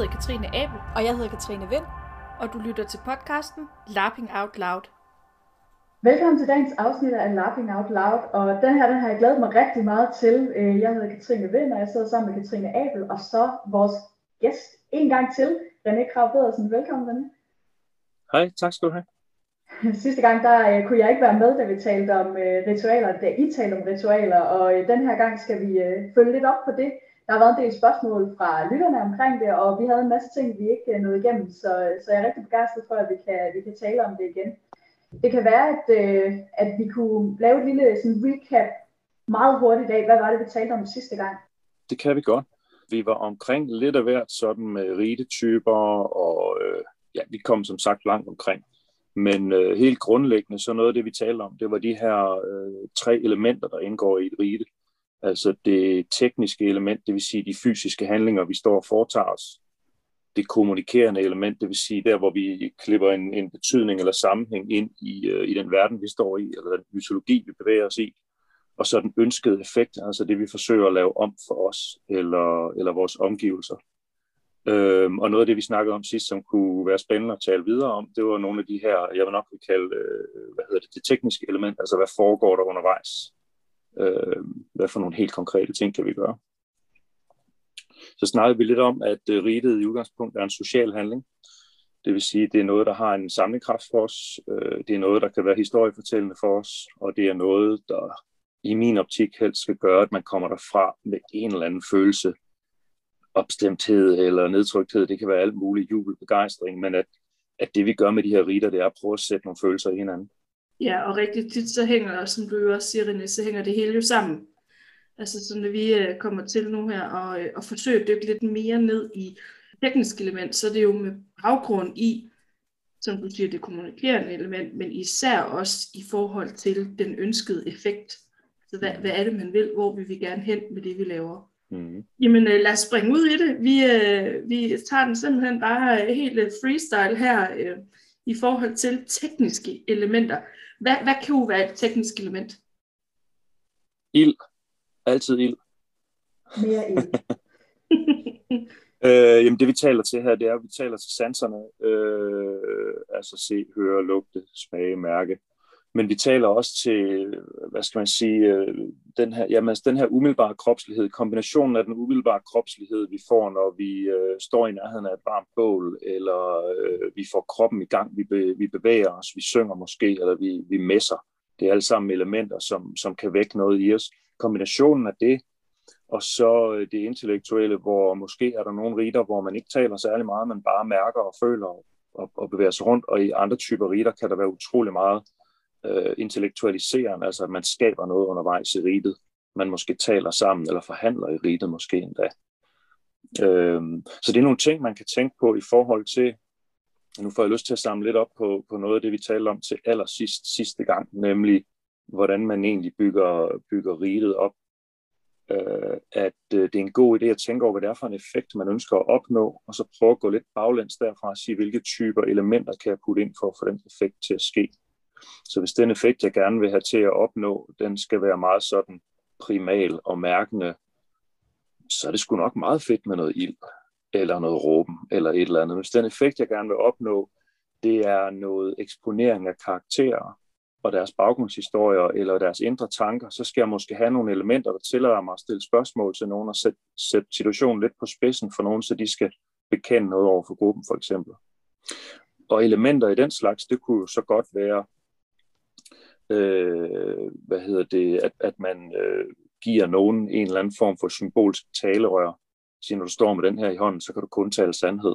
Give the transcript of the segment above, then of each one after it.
hedder Katrine Abel. Og jeg hedder Katrine Vind. Og du lytter til podcasten Lapping Out Loud. Velkommen til dagens afsnit af Laughing Out Loud, og den her den har jeg glædet mig rigtig meget til. Øh, jeg hedder Katrine Vind, og jeg sidder sammen med Katrine Abel, og så vores gæst en gang til, René Krav Pedersen. Velkommen, René. Hej, tak skal du have. Sidste gang, der uh, kunne jeg ikke være med, da vi talte om uh, ritualer, da I talte om ritualer, og uh, den her gang skal vi uh, følge lidt op på det. Der har været en del spørgsmål fra lytterne omkring det, og vi havde en masse ting, vi ikke øh, nåede igennem, så, øh, så jeg er rigtig begejstret for, at vi kan, vi kan tale om det igen. Det kan være, at, øh, at vi kunne lave et lille sådan, recap meget hurtigt af, hvad var det, vi talte om sidste gang? Det kan vi godt. Vi var omkring lidt af hvert sådan med ridetyper, og øh, ja, vi kom som sagt langt omkring. Men øh, helt grundlæggende, så noget af det, vi talte om, det var de her øh, tre elementer, der indgår i et rite. Altså det tekniske element, det vil sige de fysiske handlinger, vi står og foretager os. Det kommunikerende element, det vil sige der, hvor vi klipper en, en betydning eller sammenhæng ind i, øh, i den verden, vi står i, eller den mytologi, vi bevæger os i. Og så den ønskede effekt, altså det, vi forsøger at lave om for os eller, eller vores omgivelser. Øhm, og noget af det, vi snakkede om sidst, som kunne være spændende at tale videre om, det var nogle af de her, jeg vil nok vil kalde, øh, hvad hedder det, det tekniske element, altså hvad foregår der undervejs? Øh, hvad for nogle helt konkrete ting kan vi gøre? Så snakkede vi lidt om, at øh, riget i udgangspunkt er en social handling. Det vil sige, at det er noget, der har en samlekraft for os. Øh, det er noget, der kan være historiefortællende for os, og det er noget, der i min optik helst skal gøre, at man kommer derfra med en eller anden følelse opstemthed eller nedtrykthed, det kan være alt muligt, jubel, begejstring, men at, at det vi gør med de her riter, det er at prøve at sætte nogle følelser i hinanden. Ja, og rigtig tit så hænger, som du jo også siger, René, så hænger det hele jo sammen. Altså så når vi øh, kommer til nu her og, øh, og forsøger at dykke lidt mere ned i teknisk element, så er det jo med baggrund i, som du siger, det kommunikerende element, men især også i forhold til den ønskede effekt. Så hvad, hvad er det, man vil? Hvor vil vi gerne hen med det, vi laver? Mm. Jamen øh, lad os springe ud i det. Vi, øh, vi tager den simpelthen bare helt freestyle her øh, i forhold til tekniske elementer. Hvad, hvad kan jo være et teknisk element? Ild. Altid ild. Mere ild. øh, jamen det vi taler til her, det er, at vi taler til sanserne. Øh, altså se, høre, lugte, smage, mærke men vi taler også til, hvad skal man sige, øh, den her, jamen, altså, den her umiddelbare kropslighed, kombinationen af den umiddelbare kropslighed, vi får, når vi øh, står i nærheden af et varmt bål, eller øh, vi får kroppen i gang, vi, be, vi bevæger os, vi synger måske, eller vi, vi messer. Det er alle sammen elementer, som, som kan vække noget i os. Kombinationen af det, og så øh, det intellektuelle, hvor måske er der nogle riter, hvor man ikke taler særlig meget, men bare mærker og føler og, og bevæger sig rundt, og i andre typer riter kan der være utrolig meget øh, intellektualiserende, altså at man skaber noget undervejs i riget. Man måske taler sammen eller forhandler i riget måske endda. Øh, så det er nogle ting, man kan tænke på i forhold til, nu får jeg lyst til at samle lidt op på, på noget af det, vi talte om til allersidst sidste gang, nemlig hvordan man egentlig bygger, bygger riget op. Øh, at øh, det er en god idé at tænke over, hvad det er for en effekt, man ønsker at opnå, og så prøve at gå lidt baglæns derfra og sige, hvilke typer elementer kan jeg putte ind for at få den effekt til at ske. Så hvis den effekt, jeg gerne vil have til at opnå, den skal være meget sådan primal og mærkende, så er det sgu nok meget fedt med noget ild, eller noget råben, eller et eller andet. Hvis den effekt, jeg gerne vil opnå, det er noget eksponering af karakterer, og deres baggrundshistorier eller deres indre tanker, så skal jeg måske have nogle elementer, der tillader mig at stille spørgsmål til nogen og sætte, sætte situationen lidt på spidsen for nogen, så de skal bekende noget over for gruppen for eksempel. Og elementer i den slags, det kunne jo så godt være øh, hvad hedder det, at, at man øh, giver nogen en eller anden form for symbolsk talerør. Så når du står med den her i hånden, så kan du kun tale sandhed.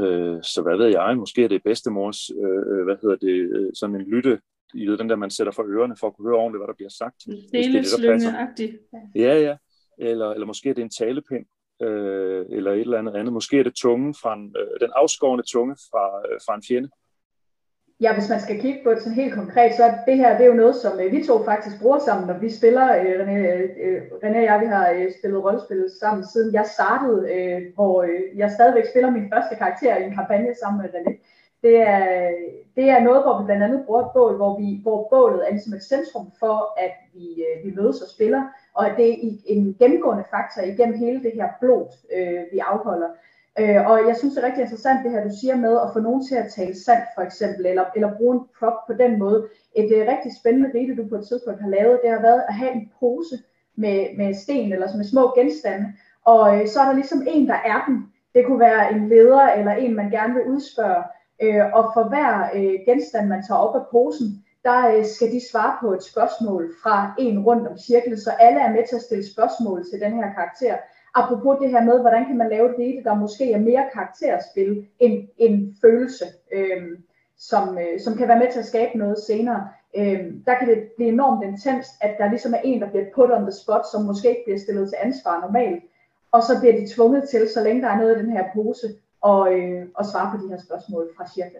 Øh, så hvad ved jeg, måske er det bedstemors, øh, hvad hedder det, øh, sådan en lytte, i den der, man sætter for ørerne for at kunne høre ordentligt, hvad der bliver sagt. Deleslynge-agtigt. Ja, ja. Eller, eller måske er det en talepind, øh, eller et eller andet andet. Måske er det tungen fra en, øh, den afskårende tunge fra, øh, fra en fjende. Ja, hvis man skal kigge på det sådan helt konkret, så er det her det er jo noget, som øh, vi to faktisk bruger sammen, når vi spiller. Øh, René, øh, René og jeg, vi har spillet rollespil sammen siden jeg startede, hvor jeg stadigvæk spiller min første karakter i en kampagne sammen med René. Det er, det er noget, hvor vi blandt andet bruger et bål, hvor, vi, hvor bålet er ligesom et centrum for, at vi, vi mødes og spiller, og at det er en gennemgående faktor igennem hele det her blod, vi afholder. Øh, og jeg synes, det er rigtig interessant det her, du siger med at få nogen til at tale sandt, for eksempel, eller, eller bruge en prop på den måde. Et øh, rigtig spændende rite, du på et tidspunkt har lavet, det har været at have en pose med, med sten eller med små genstande, og øh, så er der ligesom en, der er den. Det kunne være en leder eller en, man gerne vil udspørge. øh, og for hver øh, genstand, man tager op af posen, der øh, skal de svare på et spørgsmål fra en rundt om cirklen, så alle er med til at stille spørgsmål til den her karakter apropos det her med, hvordan kan man lave et rite, der måske er mere karakterspil end en følelse, øh, som, øh, som kan være med til at skabe noget senere. Øh, der kan det blive enormt intenst, at der ligesom er en, der bliver put on the spot, som måske ikke bliver stillet til ansvar normalt, og så bliver de tvunget til, så længe der er noget i den her pose, og, øh, og svare på de her spørgsmål fra cirka.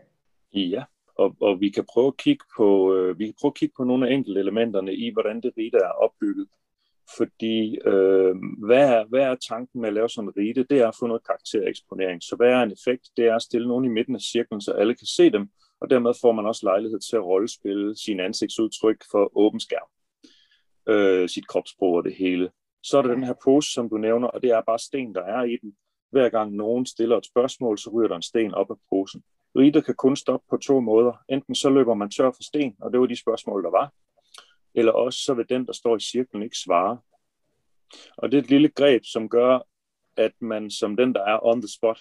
Ja, og, og vi kan prøve at kigge på øh, vi kan prøve at kigge på nogle af enkelte elementerne i, hvordan det rite er opbygget. Fordi øh, hvad, er, hvad er tanken med at lave sådan en rite? Det er at få noget karaktereksponering. Så hvad er en effekt? Det er at stille nogen i midten af cirklen, så alle kan se dem, og dermed får man også lejlighed til at rollespille sin ansigtsudtryk for åben skærm. Øh, sit kropssprog og det hele. Så er der den her pose, som du nævner, og det er bare sten, der er i den. Hver gang nogen stiller et spørgsmål, så ryger der en sten op af posen. Ritet kan kun stoppe på to måder. Enten så løber man tør for sten, og det var de spørgsmål, der var, eller også så vil den, der står i cirklen, ikke svare. Og det er et lille greb, som gør, at man som den, der er on the spot,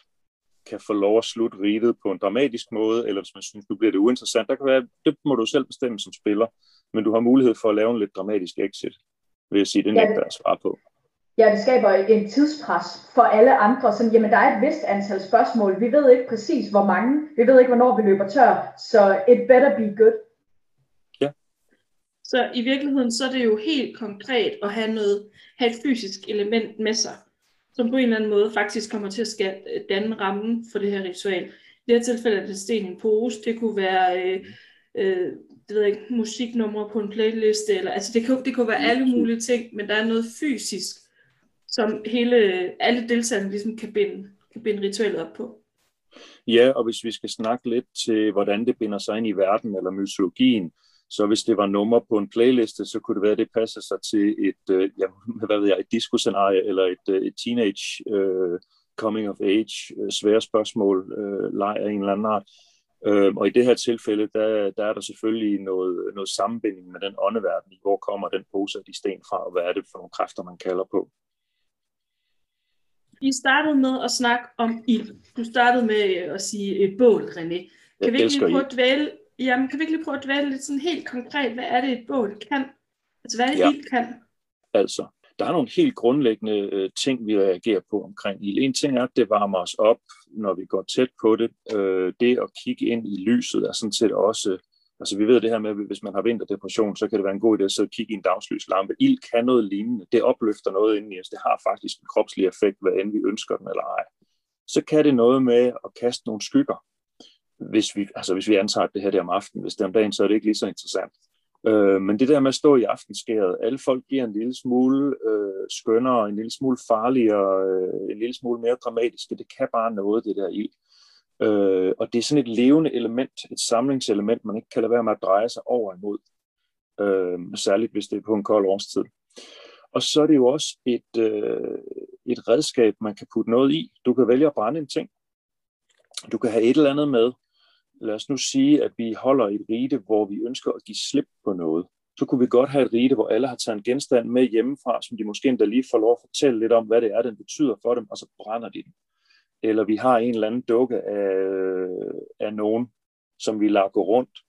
kan få lov at slutte riget på en dramatisk måde, eller hvis man synes, nu bliver det uinteressant, der kan være, det må du selv bestemme som spiller, men du har mulighed for at lave en lidt dramatisk exit, vil jeg sige, det nægter jeg at svare på. Ja, det skaber en tidspres for alle andre. Sådan, jamen, der er et vist antal spørgsmål. Vi ved ikke præcis, hvor mange. Vi ved ikke, hvornår vi løber tør. Så it better be good. Så i virkeligheden, så er det jo helt konkret at have, noget, have et fysisk element med sig, som på en eller anden måde faktisk kommer til at skal øh, danne rammen for det her ritual. I det her tilfælde er det sten i en pose, det kunne være øh, øh, det ved jeg ikke, musiknumre på en playliste, eller, altså det, kunne, det kunne være alle mulige ting, men der er noget fysisk, som hele, alle deltagerne ligesom kan binde, kan binde ritualet op på. Ja, og hvis vi skal snakke lidt til, hvordan det binder sig ind i verden eller mytologien, så hvis det var nummer på en playliste, så kunne det være, at det passer sig til et, øh, ja, hvad ved jeg, et disco-scenarie eller et, øh, et teenage øh, coming of age øh, svære spørgsmål, øh, leg af en eller anden art. Øh, og i det her tilfælde, der, der er der selvfølgelig noget, noget sammenbinding med den åndeverden, hvor kommer den pose af de sten fra, og hvad er det for nogle kræfter, man kalder på. Vi startede med at snakke om ild. Du startede med at sige et bål, René. Kan vi ikke lige prøve at dvæle Jamen, kan vi ikke lige prøve at dvæle lidt sådan helt konkret, hvad er det et bål kan? Altså, hvad er det ja. ild kan? Altså, der er nogle helt grundlæggende øh, ting, vi reagerer på omkring ild. En ting er, at det varmer os op, når vi går tæt på det. Øh, det at kigge ind i lyset er sådan set også, altså vi ved det her med, at hvis man har vinterdepression, så kan det være en god idé at sidde og kigge i en dagslyslampe. Ild kan noget lignende. Det opløfter noget inden i os. Det har faktisk en kropslig effekt, hvad end vi ønsker den eller ej. Så kan det noget med at kaste nogle skygger hvis vi, altså hvis vi antager, at det her er om aftenen. Hvis det er om dagen, så er det ikke lige så interessant. Øh, men det der med at stå i aftenskæret, alle folk bliver en lille smule øh, skønnere, en lille smule farligere, øh, en lille smule mere dramatiske. Det kan bare noget, det der i. Øh, og det er sådan et levende element, et samlingselement, man ikke kan lade være med at dreje sig over imod. Øh, særligt hvis det er på en kold årstid. Og så er det jo også et, øh, et redskab, man kan putte noget i. Du kan vælge at brænde en ting. Du kan have et eller andet med, lad os nu sige, at vi holder et rite, hvor vi ønsker at give slip på noget. Så kunne vi godt have et rite, hvor alle har taget en genstand med hjemmefra, som de måske endda lige får lov at fortælle lidt om, hvad det er, den betyder for dem, og så brænder de den. Eller vi har en eller anden dukke af, af nogen, som vi lader gå rundt,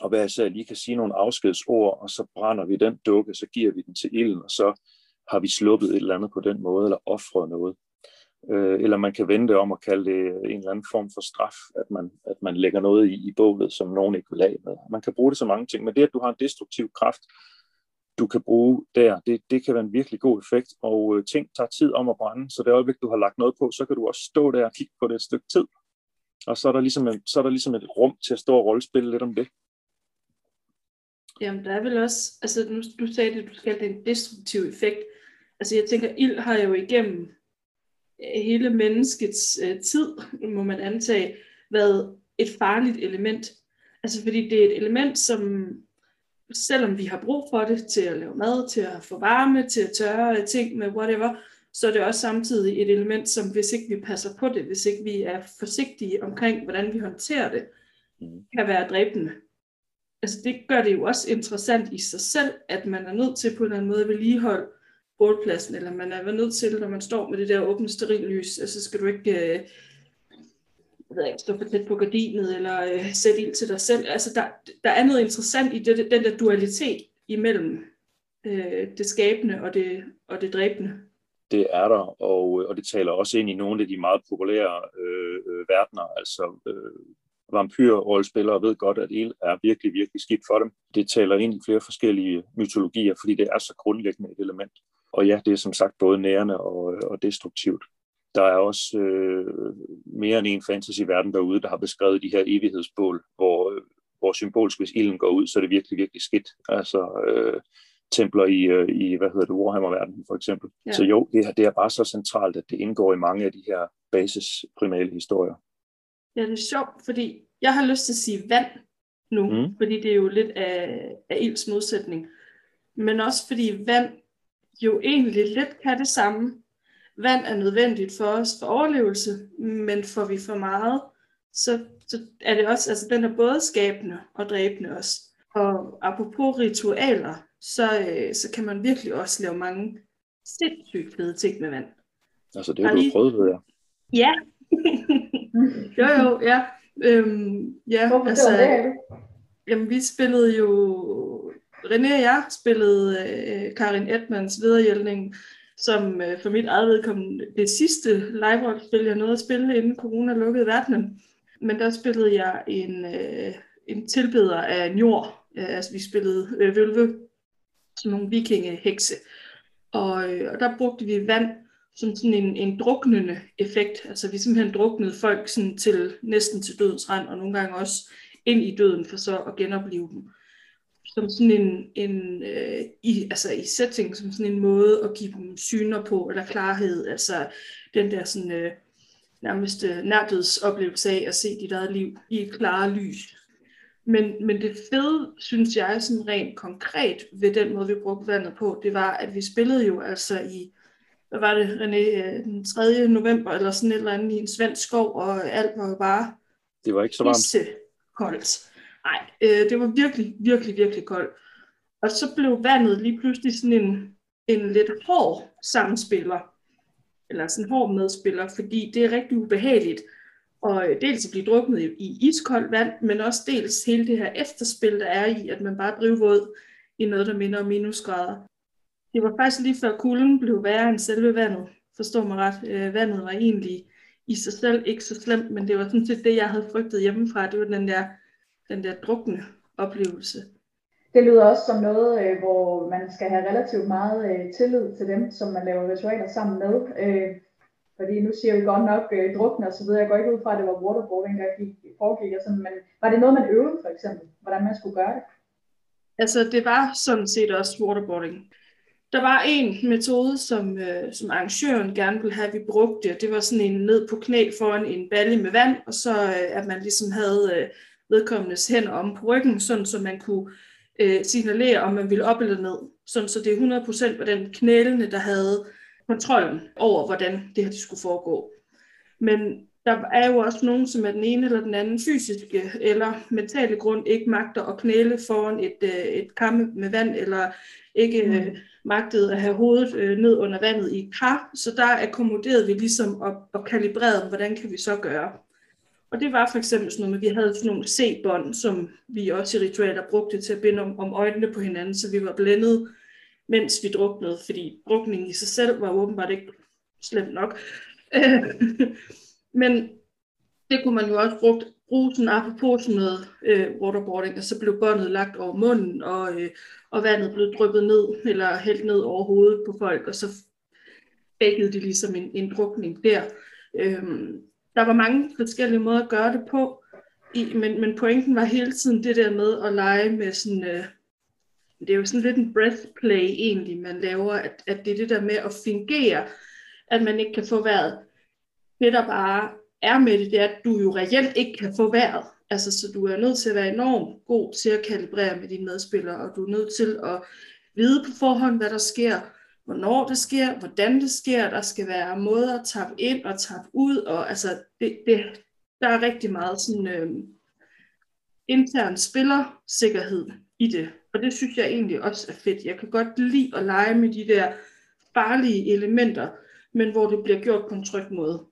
og hvad jeg lige kan sige nogle afskedsord, og så brænder vi den dukke, så giver vi den til ilden, og så har vi sluppet et eller andet på den måde, eller offret noget øh, eller man kan vente om at kalde det en eller anden form for straf, at man, at man lægger noget i, i bålet, som nogen ikke vil have med. Man kan bruge det så mange ting, men det, at du har en destruktiv kraft, du kan bruge der, det, det kan være en virkelig god effekt, og øh, ting tager tid om at brænde, så det øjeblik, du har lagt noget på, så kan du også stå der og kigge på det et stykke tid, og så er der ligesom, en, så er der ligesom et rum til at stå og rollespille lidt om det. Jamen, der er vel også, altså nu, du sagde det, du skal det en destruktiv effekt. Altså jeg tænker, ild har jo igennem hele menneskets øh, tid, må man antage, været et farligt element. Altså fordi det er et element, som selvom vi har brug for det til at lave mad, til at få varme, til at tørre ting med whatever, så er det også samtidig et element, som hvis ikke vi passer på det, hvis ikke vi er forsigtige omkring, hvordan vi håndterer det, mm. kan være dræbende. Altså det gør det jo også interessant i sig selv, at man er nødt til på en eller anden måde at vedligeholde bålpladsen, eller man er nødt til, når man står med det der åbne sterillys, altså skal du ikke øh, jeg ved ikke, stå for tæt på gardinet, eller øh, sætte ild til dig selv. Altså der, der er noget interessant i det, den der dualitet imellem øh, det skabende og det, og det dræbende. Det er der, og, øh, og det taler også ind i nogle af de meget populære øh, øh, verdener. Altså øh, vampyrrollespillere ved godt, at ild er virkelig, virkelig skidt for dem. Det taler ind i flere forskellige mytologier, fordi det er så grundlæggende et element. Og ja, det er som sagt både nærende og, og destruktivt. Der er også øh, mere end en fantasy-verden derude, der har beskrevet de her evighedsbål, hvor, hvor symbolsk, hvis ilden går ud, så er det virkelig, virkelig skidt. Altså øh, templer i, øh, i hvad hedder det, Warhammer-verdenen for eksempel. Ja. Så jo, det, det er bare så centralt, at det indgår i mange af de her basis-primale historier. Ja, det er sjovt, fordi jeg har lyst til at sige vand nu, mm. fordi det er jo lidt af, af ilds modsætning. Men også fordi vand jo egentlig lidt kan det samme. Vand er nødvendigt for os for overlevelse, men får vi for meget, så, så er det også, altså den er både skabende og dræbende også. Og apropos ritualer, så, øh, så kan man virkelig også lave mange sindssygt fede ting med vand. Altså det har du prøvet, ved jeg. Ja. jo jo, ja. Øhm, ja, Hvorfor altså, det? Jamen vi spillede jo, René og jeg spillede øh, Karin Edmonds viderehjælpning, som øh, for mit eget vedkommende det sidste live spil jeg nåede at spille, inden corona lukkede verdenen. Men der spillede jeg en, øh, en tilbeder af en jord. Øh, altså vi spillede øh, vølve, som nogle vikingehekse. Og, øh, og der brugte vi vand som sådan en, en druknende effekt. Altså vi simpelthen druknede folk sådan til næsten til dødens rand, og nogle gange også ind i døden for så at genopleve dem som sådan en, en øh, i, altså i setting, som sådan en måde at give dem syner på, eller klarhed, altså den der sådan øh, nærmest øh, nærdødsoplevelse af at se dit eget liv i et klare lys. Men, men det fede, synes jeg, sådan rent konkret ved den måde, vi brugte vandet på, det var, at vi spillede jo altså i, hvad var det, René, øh, den 3. november, eller sådan et eller andet i en svensk skov, og alt var jo bare det var ikke så varmt. koldt. Nej, øh, det var virkelig, virkelig, virkelig koldt. Og så blev vandet lige pludselig sådan en, en lidt hård samspiller, eller sådan en hård medspiller, fordi det er rigtig ubehageligt. Og øh, dels at blive druknet i, iskoldt vand, men også dels hele det her efterspil, der er i, at man bare driver våd i noget, der minder om minusgrader. Det var faktisk lige før kulden blev værre end selve vandet. Forstår mig ret. Øh, vandet var egentlig i sig selv ikke så slemt, men det var sådan set det, jeg havde frygtet hjemmefra. Det var den der den der drukne oplevelse. Det lyder også som noget, øh, hvor man skal have relativt meget øh, tillid til dem, som man laver ritualer sammen med. Øh, fordi nu siger vi godt nok øh, drukne og så videre. Jeg går ikke ud fra, at det var waterboarding, der gik, foregik. Og sådan, men var det noget, man øvede for eksempel? Hvordan man skulle gøre det? Altså, det var sådan set også waterboarding. Der var en metode, som, øh, som arrangøren gerne ville have, at vi brugte. Det var sådan en ned på knæ foran en balje med vand, og så øh, at man ligesom havde øh, vedkommendes hænder om på ryggen, sådan så man kunne øh, signalere, om man ville op eller ned. Sådan så det er 100% var den knælende, der havde kontrollen over, hvordan det her det skulle foregå. Men der er jo også nogen, som er den ene eller den anden fysiske eller mentale grund ikke magter at knæle foran et, øh, et kamme med vand, eller ikke mm. øh, magtede at have hovedet øh, ned under vandet i et kar. Så der akkommoderede vi ligesom og, og kalibrerede, hvordan kan vi så gøre. Og det var for eksempel sådan noget at vi havde sådan nogle C-bånd, som vi også i ritualer brugte til at binde om, om øjnene på hinanden, så vi var blændet, mens vi druknede, fordi drukningen i sig selv var åbenbart ikke slemt nok. Men det kunne man jo også brugt, bruge sådan apropos sådan noget øh, waterboarding, og så blev båndet lagt over munden, og, øh, og vandet blev dryppet ned, eller hældt ned over hovedet på folk, og så bækkede det ligesom en, en drukning der. Øhm, der var mange forskellige måder at gøre det på, i, men, men pointen var hele tiden det der med at lege med sådan, øh, det er jo sådan lidt en breathplay egentlig, man laver, at, at det er det der med at fingere, at man ikke kan få vejret. Det der bare er med det, det er, at du jo reelt ikke kan få vejret. Altså, så du er nødt til at være enormt god til at kalibrere med dine medspillere, og du er nødt til at vide på forhånd, hvad der sker hvornår det sker, hvordan det sker. Der skal være måder at tappe ind og tappe ud, og altså, det, det, der er rigtig meget sådan øh, intern spillersikkerhed i det. Og det synes jeg egentlig også er fedt. Jeg kan godt lide at lege med de der farlige elementer, men hvor det bliver gjort på en tryg måde.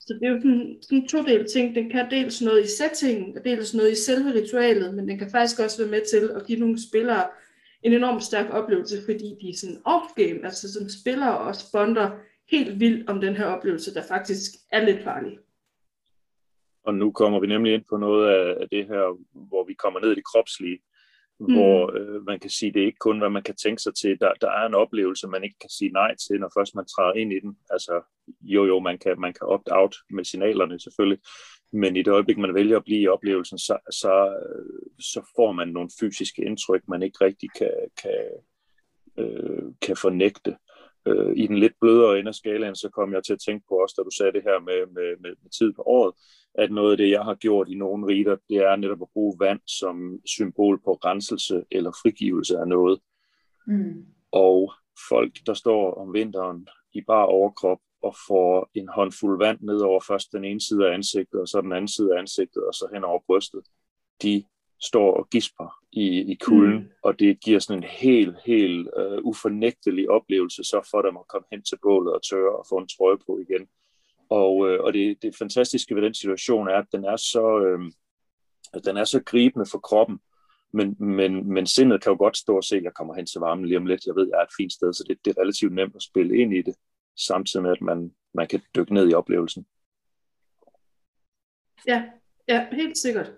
Så det er jo sådan, sådan en to-del ting. Den kan dels noget i settingen, og dels noget i selve ritualet, men den kan faktisk også være med til at give nogle spillere en enormt stærk oplevelse, fordi de er sådan off-game, altså som spiller og sponder helt vildt om den her oplevelse, der faktisk er lidt farlig. Og nu kommer vi nemlig ind på noget af det her, hvor vi kommer ned i det kropslige mm. hvor øh, man kan sige, det er ikke kun, hvad man kan tænke sig til. Der, der er en oplevelse, man ikke kan sige nej til, når først man træder ind i den. Altså, jo jo, man kan, man kan opt-out med signalerne selvfølgelig, men i det øjeblik, man vælger at blive i oplevelsen, så, så, så får man nogle fysiske indtryk, man ikke rigtig kan, kan, øh, kan fornægte. Øh, I den lidt blødere ende af skalaen, så kom jeg til at tænke på også, da du sagde det her med, med, med, med tid på året, at noget af det, jeg har gjort i nogle rider, det er netop at bruge vand som symbol på renselse eller frigivelse af noget. Mm. Og folk, der står om vinteren i bare overkrop og får en håndfuld vand ned over først den ene side af ansigtet, og så den anden side af ansigtet, og så hen over brystet, de står og gisper i, i kulden, mm. og det giver sådan en helt, helt uh, ufornægtelig oplevelse, så for dem at komme hen til bålet og tørre og få en trøje på igen. Og, øh, og det, det fantastiske ved den situation er, at den er så, øh, den er så gribende for kroppen, men, men, men sindet kan jo godt stå og se, at jeg kommer hen til varmen lige om lidt. Jeg ved, jeg er et fint sted, så det, det er relativt nemt at spille ind i det, samtidig med, at man, man kan dykke ned i oplevelsen. Ja, ja helt sikkert.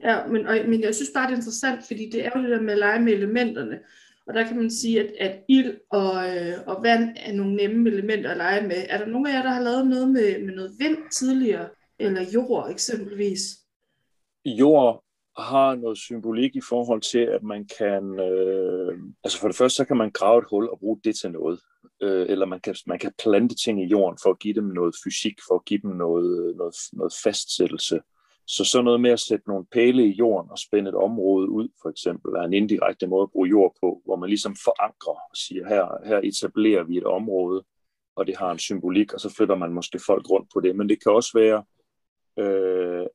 Ja, men, og, men jeg synes bare, det er interessant, fordi det er jo det der med at lege med elementerne. Og der kan man sige, at, at ild og, øh, og vand er nogle nemme elementer at lege med. Er der nogen af jer, der har lavet noget med, med noget vind tidligere? Eller jord eksempelvis? Jord har noget symbolik i forhold til, at man kan, øh, altså for det første, så kan man grave et hul og bruge det til noget. Øh, eller man kan, man kan plante ting i jorden for at give dem noget fysik, for at give dem noget, noget, noget fastsættelse. Så sådan noget med at sætte nogle pæle i jorden og spænde et område ud, for eksempel, er en indirekte måde at bruge jord på, hvor man ligesom forankrer og siger, her, her etablerer vi et område, og det har en symbolik, og så flytter man måske folk rundt på det. Men det kan også være øh,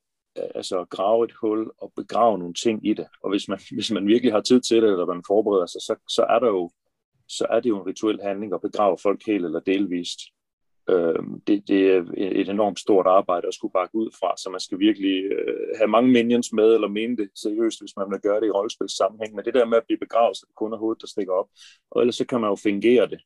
altså at grave et hul og begrave nogle ting i det. Og hvis man, hvis man virkelig har tid til det, eller man forbereder sig, så, så er der jo så er det jo en rituel handling at begrave folk helt eller delvist. Øh, det, det er et enormt stort arbejde at skulle bakke ud fra, så man skal virkelig øh, have mange minions med, eller mene det seriøst, hvis man vil gøre det i rollespilssammenhæng. Men det der med at blive begravet, så det kun er hovedet, der stikker op. Og ellers så kan man jo fingere det.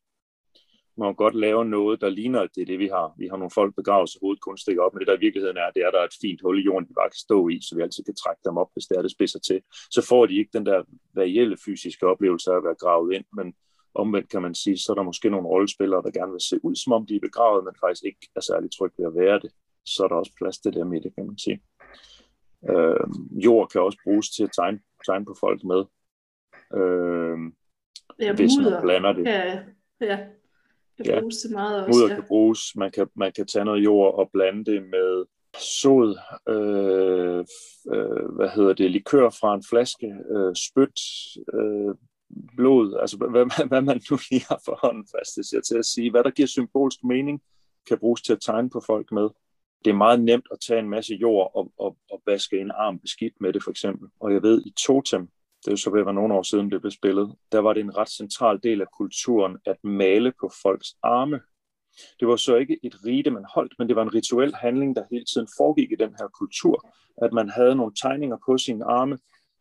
Man kan godt lave noget, der ligner, at det er det, vi har. Vi har nogle folk begravet, så hovedet kun stikker op, men det der i virkeligheden er, det er, der er et fint hul i jorden, de bare kan stå i, så vi altid kan trække dem op, hvis det er, det spidser til. Så får de ikke den der reelle fysiske oplevelse af at være gravet ind, men Omvendt kan man sige, så er der måske nogle rollespillere, der gerne vil se ud, som om de er begravet, men faktisk ikke er særlig trygge ved at være det. Så er der også plads til dem i det, kan man sige. Øh, jord kan også bruges til at tegne, tegne på folk med. Øh, ja, hvis mudder. man blander det. Ja, ja. Kan bruges til meget også. Mudder ja. kan bruges. Man kan, man kan tage noget jord og blande det med sod, øh, øh, hvad hedder det, likør fra en flaske, øh, spyt, øh, blod, altså hvad, hvad man nu lige har for hånden fast jeg til at sige. Hvad der giver symbolsk mening, kan bruges til at tegne på folk med. Det er meget nemt at tage en masse jord og, og, og vaske en arm beskidt med det, for eksempel. Og jeg ved, i Totem, det er så ved at være nogle år siden, det blev spillet, der var det en ret central del af kulturen at male på folks arme. Det var så ikke et rite, man holdt, men det var en rituel handling, der hele tiden foregik i den her kultur, at man havde nogle tegninger på sine arme,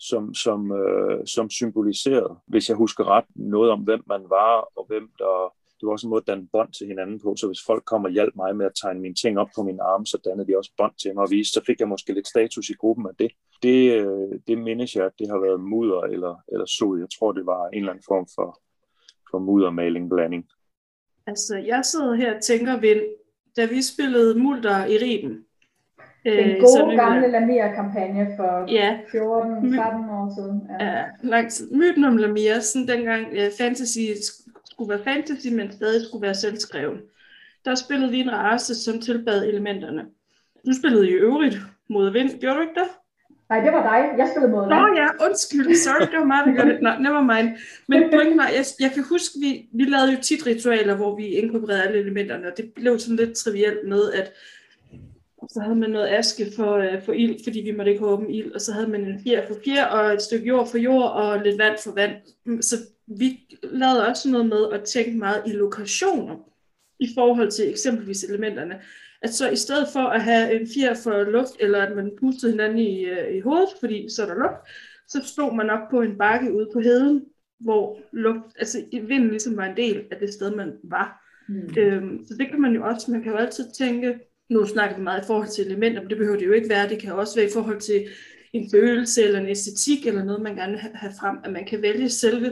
som, som, øh, som symboliserede, hvis jeg husker ret, noget om, hvem man var, og hvem der... Det var også en måde at danne bånd til hinanden på, så hvis folk kom og hjalp mig med at tegne mine ting op på min arme, så dannede de også bånd til mig og vise, så fik jeg måske lidt status i gruppen af det. Det, øh, det mindes jeg, at det har været mudder eller, eller sod. Jeg tror, det var en eller anden form for, for muddermaling blanding. Altså, jeg sidder her og tænker, Vind, da vi spillede mulder i Riben, den øh, gode gamle Lamia-kampagne for ja. 14-13 år siden. Ja, ja lang tid. Myten om Lamia, sådan dengang uh, fantasy skulle være fantasy, men stadig skulle være selvskreven. Der spillede vi en race, som tilbad elementerne. Du spillede i øvrigt mod vind, gjorde du ikke det? Nej, det var dig. Jeg spillede mod dig. Nå ja, undskyld. Sorry, det var mig, der gjorde det. Nå, never mind. Men pointen var, jeg, jeg kan huske, vi, vi lavede jo tit ritualer, hvor vi inkorporerede alle elementerne, og det blev sådan lidt trivielt med, at så havde man noget aske for, uh, for ild, fordi vi måtte ikke have åben ild, og så havde man en fjer for fjer, og et stykke jord for jord, og lidt vand for vand. Så vi lavede også noget med at tænke meget i lokationer, i forhold til eksempelvis elementerne. At så i stedet for at have en fjer for luft, eller at man pustede hinanden i, uh, i hovedet, fordi så er der luft, så stod man op på en bakke ude på heden, hvor luft, altså vinden ligesom var en del af det sted, man var. Mm. Øhm, så det kan man jo også, man kan jo altid tænke, nu snakker vi meget i forhold til elementer, men det behøver det jo ikke være. Det kan også være i forhold til en følelse eller en æstetik eller noget, man gerne vil have frem, at man kan vælge selve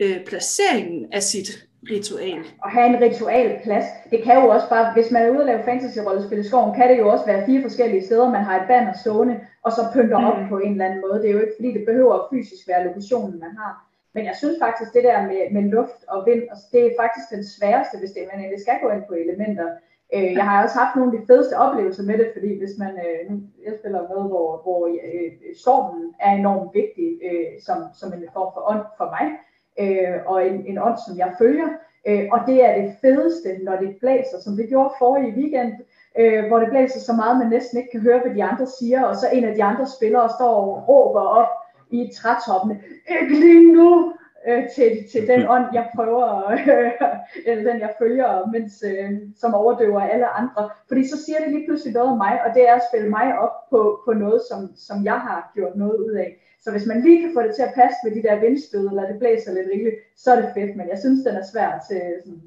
øh, placeringen af sit ritual. Og have en ritualplads. Det kan jo også bare, hvis man er ude og lave fantasy-rollespil i skoven, kan det jo også være fire forskellige steder, man har et banner stående, og så pynter mm. op på en eller anden måde. Det er jo ikke, fordi det behøver fysisk være lokationen, man har. Men jeg synes faktisk, det der med, med luft og vind, altså det er faktisk den sværeste, hvis det, man det skal gå ind på elementer. Øh, jeg har også haft nogle af de fedeste oplevelser med det, fordi hvis man, øh, nu, jeg spiller noget, hvor, hvor øh, stormen er enormt vigtig øh, som, som en form for ånd for mig, øh, og en, en ånd, som jeg følger. Øh, og det er det fedeste, når det blæser, som det gjorde forrige weekend, øh, hvor det blæser så meget, man næsten ikke kan høre, hvad de andre siger, og så en af de andre spillere står og råber op i trætoppene, ikke lige nu, øh, til, til den ånd, jeg prøver, øh, eller den jeg følger, mens, øh, som overdøver alle andre. Fordi så siger det lige pludselig noget om mig, og det er at spille mig op på, på noget, som, som jeg har gjort noget ud af. Så hvis man lige kan få det til at passe med de der vindstød, eller det blæser lidt rigeligt, så er det fedt, men jeg synes, den er svær til, sådan,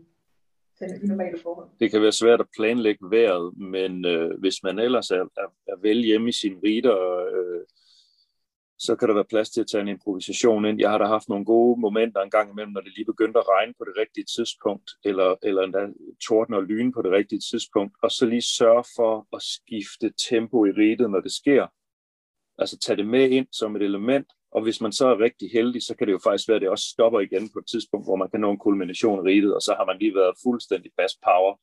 til normale forhold. Det kan være svært at planlægge vejret, men øh, hvis man ellers er, er, er vel hjemme i sin rider, øh, så kan der være plads til at tage en improvisation ind. Jeg har da haft nogle gode momenter en gang imellem, når det lige begyndte at regne på det rigtige tidspunkt, eller, eller endda torden og lyn på det rigtige tidspunkt, og så lige sørge for at skifte tempo i ridet, når det sker. Altså tage det med ind som et element, og hvis man så er rigtig heldig, så kan det jo faktisk være, at det også stopper igen på et tidspunkt, hvor man kan nå en kulmination i ridet, og så har man lige været fuldstændig fast power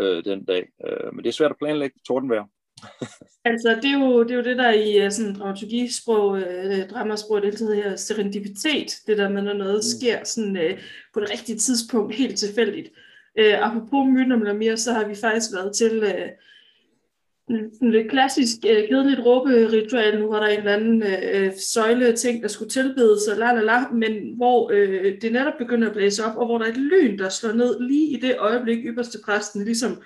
øh, den dag. Øh, men det er svært at planlægge tordenvejr altså, det er, jo, det er jo det, der i øh, sådan dramaturgisprog, øh, dramasprog, det hedder serendipitet, det der med, når noget mm. sker sådan, øh, på det rigtige tidspunkt, helt tilfældigt. Øh, apropos myten om Lamir, så har vi faktisk været til øh, sådan lidt klassisk, øh, kedeligt råberitual, nu var der en eller anden øh, søjle ting, der skulle tilbedes, og la la la, men hvor øh, det netop begynder at blæse op, og hvor der er et lyn, der slår ned lige i det øjeblik, ypperste præsten ligesom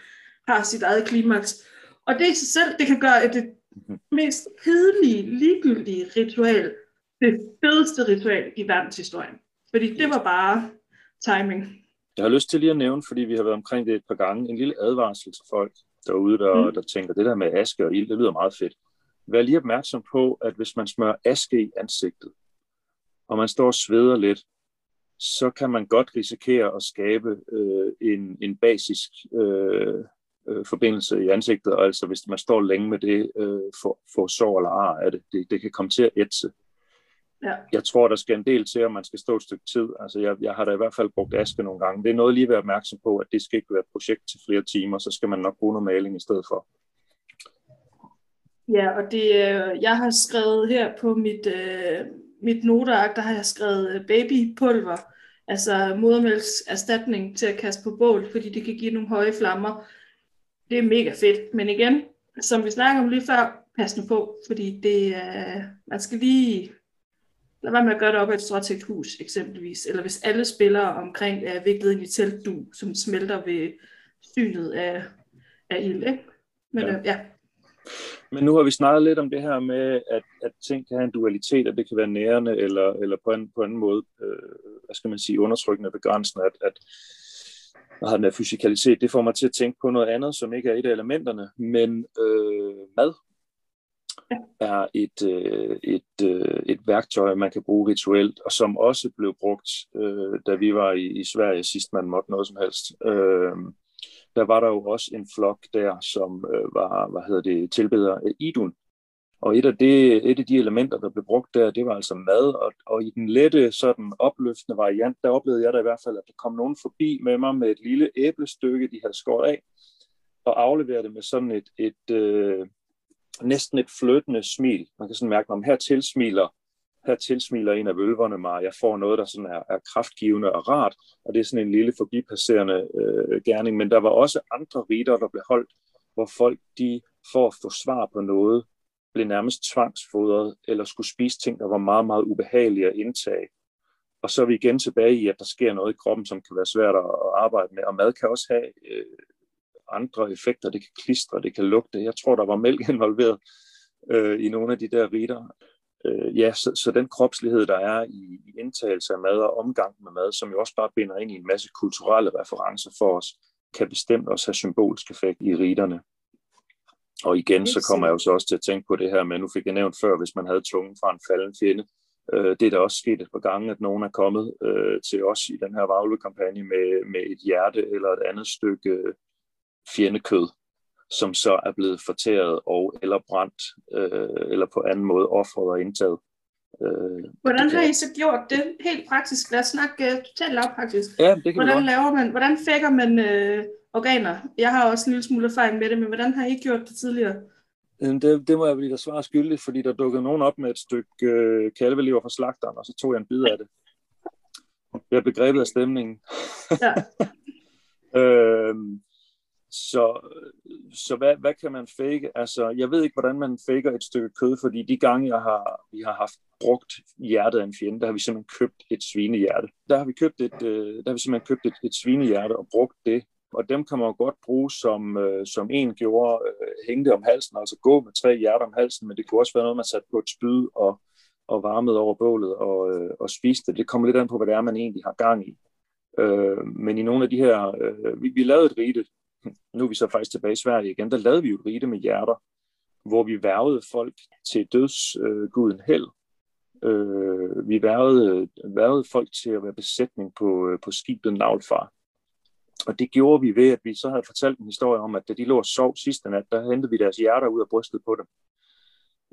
har sit eget klimaks. Og det i sig selv, det kan gøre det mhm. mest kedelige, ligegyldige ritual, det fedeste ritual i verdenshistorien. Fordi det var bare timing. Jeg har lyst til lige at nævne, fordi vi har været omkring det et par gange, en lille advarsel til folk derude, der, mm. der tænker, det der med aske og ild, det lyder meget fedt. Vær lige opmærksom på, at hvis man smører aske i ansigtet, og man står og sveder lidt, så kan man godt risikere at skabe øh, en, en basisk øh, øh, forbindelse i ansigtet, og altså hvis man står længe med det, øh, får, får sår eller ar af det, det, det kan komme til at ætse. Ja. Jeg tror, der skal en del til, om man skal stå et stykke tid. Altså, jeg, jeg har da i hvert fald brugt aske nogle gange. Det er noget lige at være opmærksom på, at det skal ikke være et projekt til flere timer, så skal man nok bruge noget maling i stedet for. Ja, og det, øh, jeg har skrevet her på mit, øh, mit noteark, der har jeg skrevet øh, babypulver, altså modermælks erstatning til at kaste på bål, fordi det kan give nogle høje flammer det er mega fedt. Men igen, som vi snakker om lige før, pas nu på, fordi det er, man skal lige lad være med at gøre det op af et stråtægt hus, eksempelvis. Eller hvis alle spillere omkring er viklet ind i teltdu, som smelter ved synet af, af ild, ikke? Men ja. Øh, ja. Men nu har vi snakket lidt om det her med, at, at ting kan have en dualitet, at det kan være nærende, eller, eller på en på en måde, øh, hvad skal man sige, undertrykkende begrænsende, at, at og har den her fysikalitet, det får mig til at tænke på noget andet, som ikke er et af elementerne, men øh, mad er et, øh, et, øh, et værktøj, man kan bruge rituelt, og som også blev brugt, øh, da vi var i, i Sverige sidst, man måtte noget som helst. Øh, der var der jo også en flok der, som øh, var, hvad hedder det, tilbeder Idun, og et af, det, et af de elementer, der blev brugt der, det var altså mad, og, og i den lette, sådan opløftende variant, der oplevede jeg da i hvert fald, at der kom nogen forbi med mig med et lille æblestykke, de havde skåret af, og afleverede det med sådan et, et, øh, næsten et fløtende smil. Man kan sådan mærke, om her tilsmiler her tilsmiler en af vølverne mig, jeg får noget, der sådan er, er kraftgivende og rart, og det er sådan en lille forbipasserende øh, gerning. Men der var også andre riter, der blev holdt, hvor folk de for at få svar på noget, blev nærmest tvangsfodret, eller skulle spise ting, der var meget, meget ubehagelige at indtage. Og så er vi igen tilbage i, at der sker noget i kroppen, som kan være svært at arbejde med. Og mad kan også have øh, andre effekter. Det kan klistre, det kan lugte. Jeg tror, der var mælk involveret øh, i nogle af de der ritter. Øh, ja, så, så den kropslighed, der er i, i indtagelse af mad og omgang med mad, som jo også bare binder ind i en masse kulturelle referencer for os, kan bestemt også have symbolsk effekt i riterne. Og igen, så kommer jeg jo så også til at tænke på det her med, nu fik jeg nævnt før, hvis man havde tungen fra en falden fjende. Øh, det er da også sket et par gange, at nogen er kommet øh, til os i den her Vavle-kampagne med, med et hjerte eller et andet stykke øh, fjendekød, som så er blevet fortæret og eller brændt, øh, eller på anden måde offret og indtaget. Øh, hvordan har I så gjort det helt praktisk? Lad os snakke uh, totalt lavpraktisk. Ja, det kan hvordan laver man, hvordan fækker man øh, organer? Jeg har også en lille smule erfaring med det, men hvordan har I gjort det tidligere? Det, det må jeg blive der svare skyldig, fordi der dukkede nogen op med et stykke øh, kalveliver fra slagteren, og så tog jeg en bid af det. Jeg er begrebet af stemningen. Ja. øhm, så så hvad, hvad kan man fake? Altså, jeg ved ikke, hvordan man faker et stykke kød, fordi de gange, jeg har, vi har haft brugt hjertet af en fjende, der har vi simpelthen købt et svinehjerte. Der har vi købt et, øh, der har vi simpelthen købt et, et svinehjerte og brugt det. Og dem kan man godt bruge, som, øh, som en gjorde, øh, hængte om halsen, altså gå med tre hjerter om halsen, men det kunne også være noget, man satte på et spyd og, og varmede over bålet og, øh, og spiste det. Det kommer lidt an på, hvad det er, man egentlig har gang i. Øh, men i nogle af de her, øh, vi, vi lavede et rite nu er vi så faktisk tilbage i Sverige igen, der lavede vi jo et rite med hjerter, hvor vi værvede folk til dødsguden øh, Hel. Øh, vi værvede, værvede folk til at være besætning på, øh, på skibet Navlfar. Og det gjorde vi ved, at vi så havde fortalt en historie om, at da de lå og sov sidste nat, der hentede vi deres hjerter ud af brystet på dem.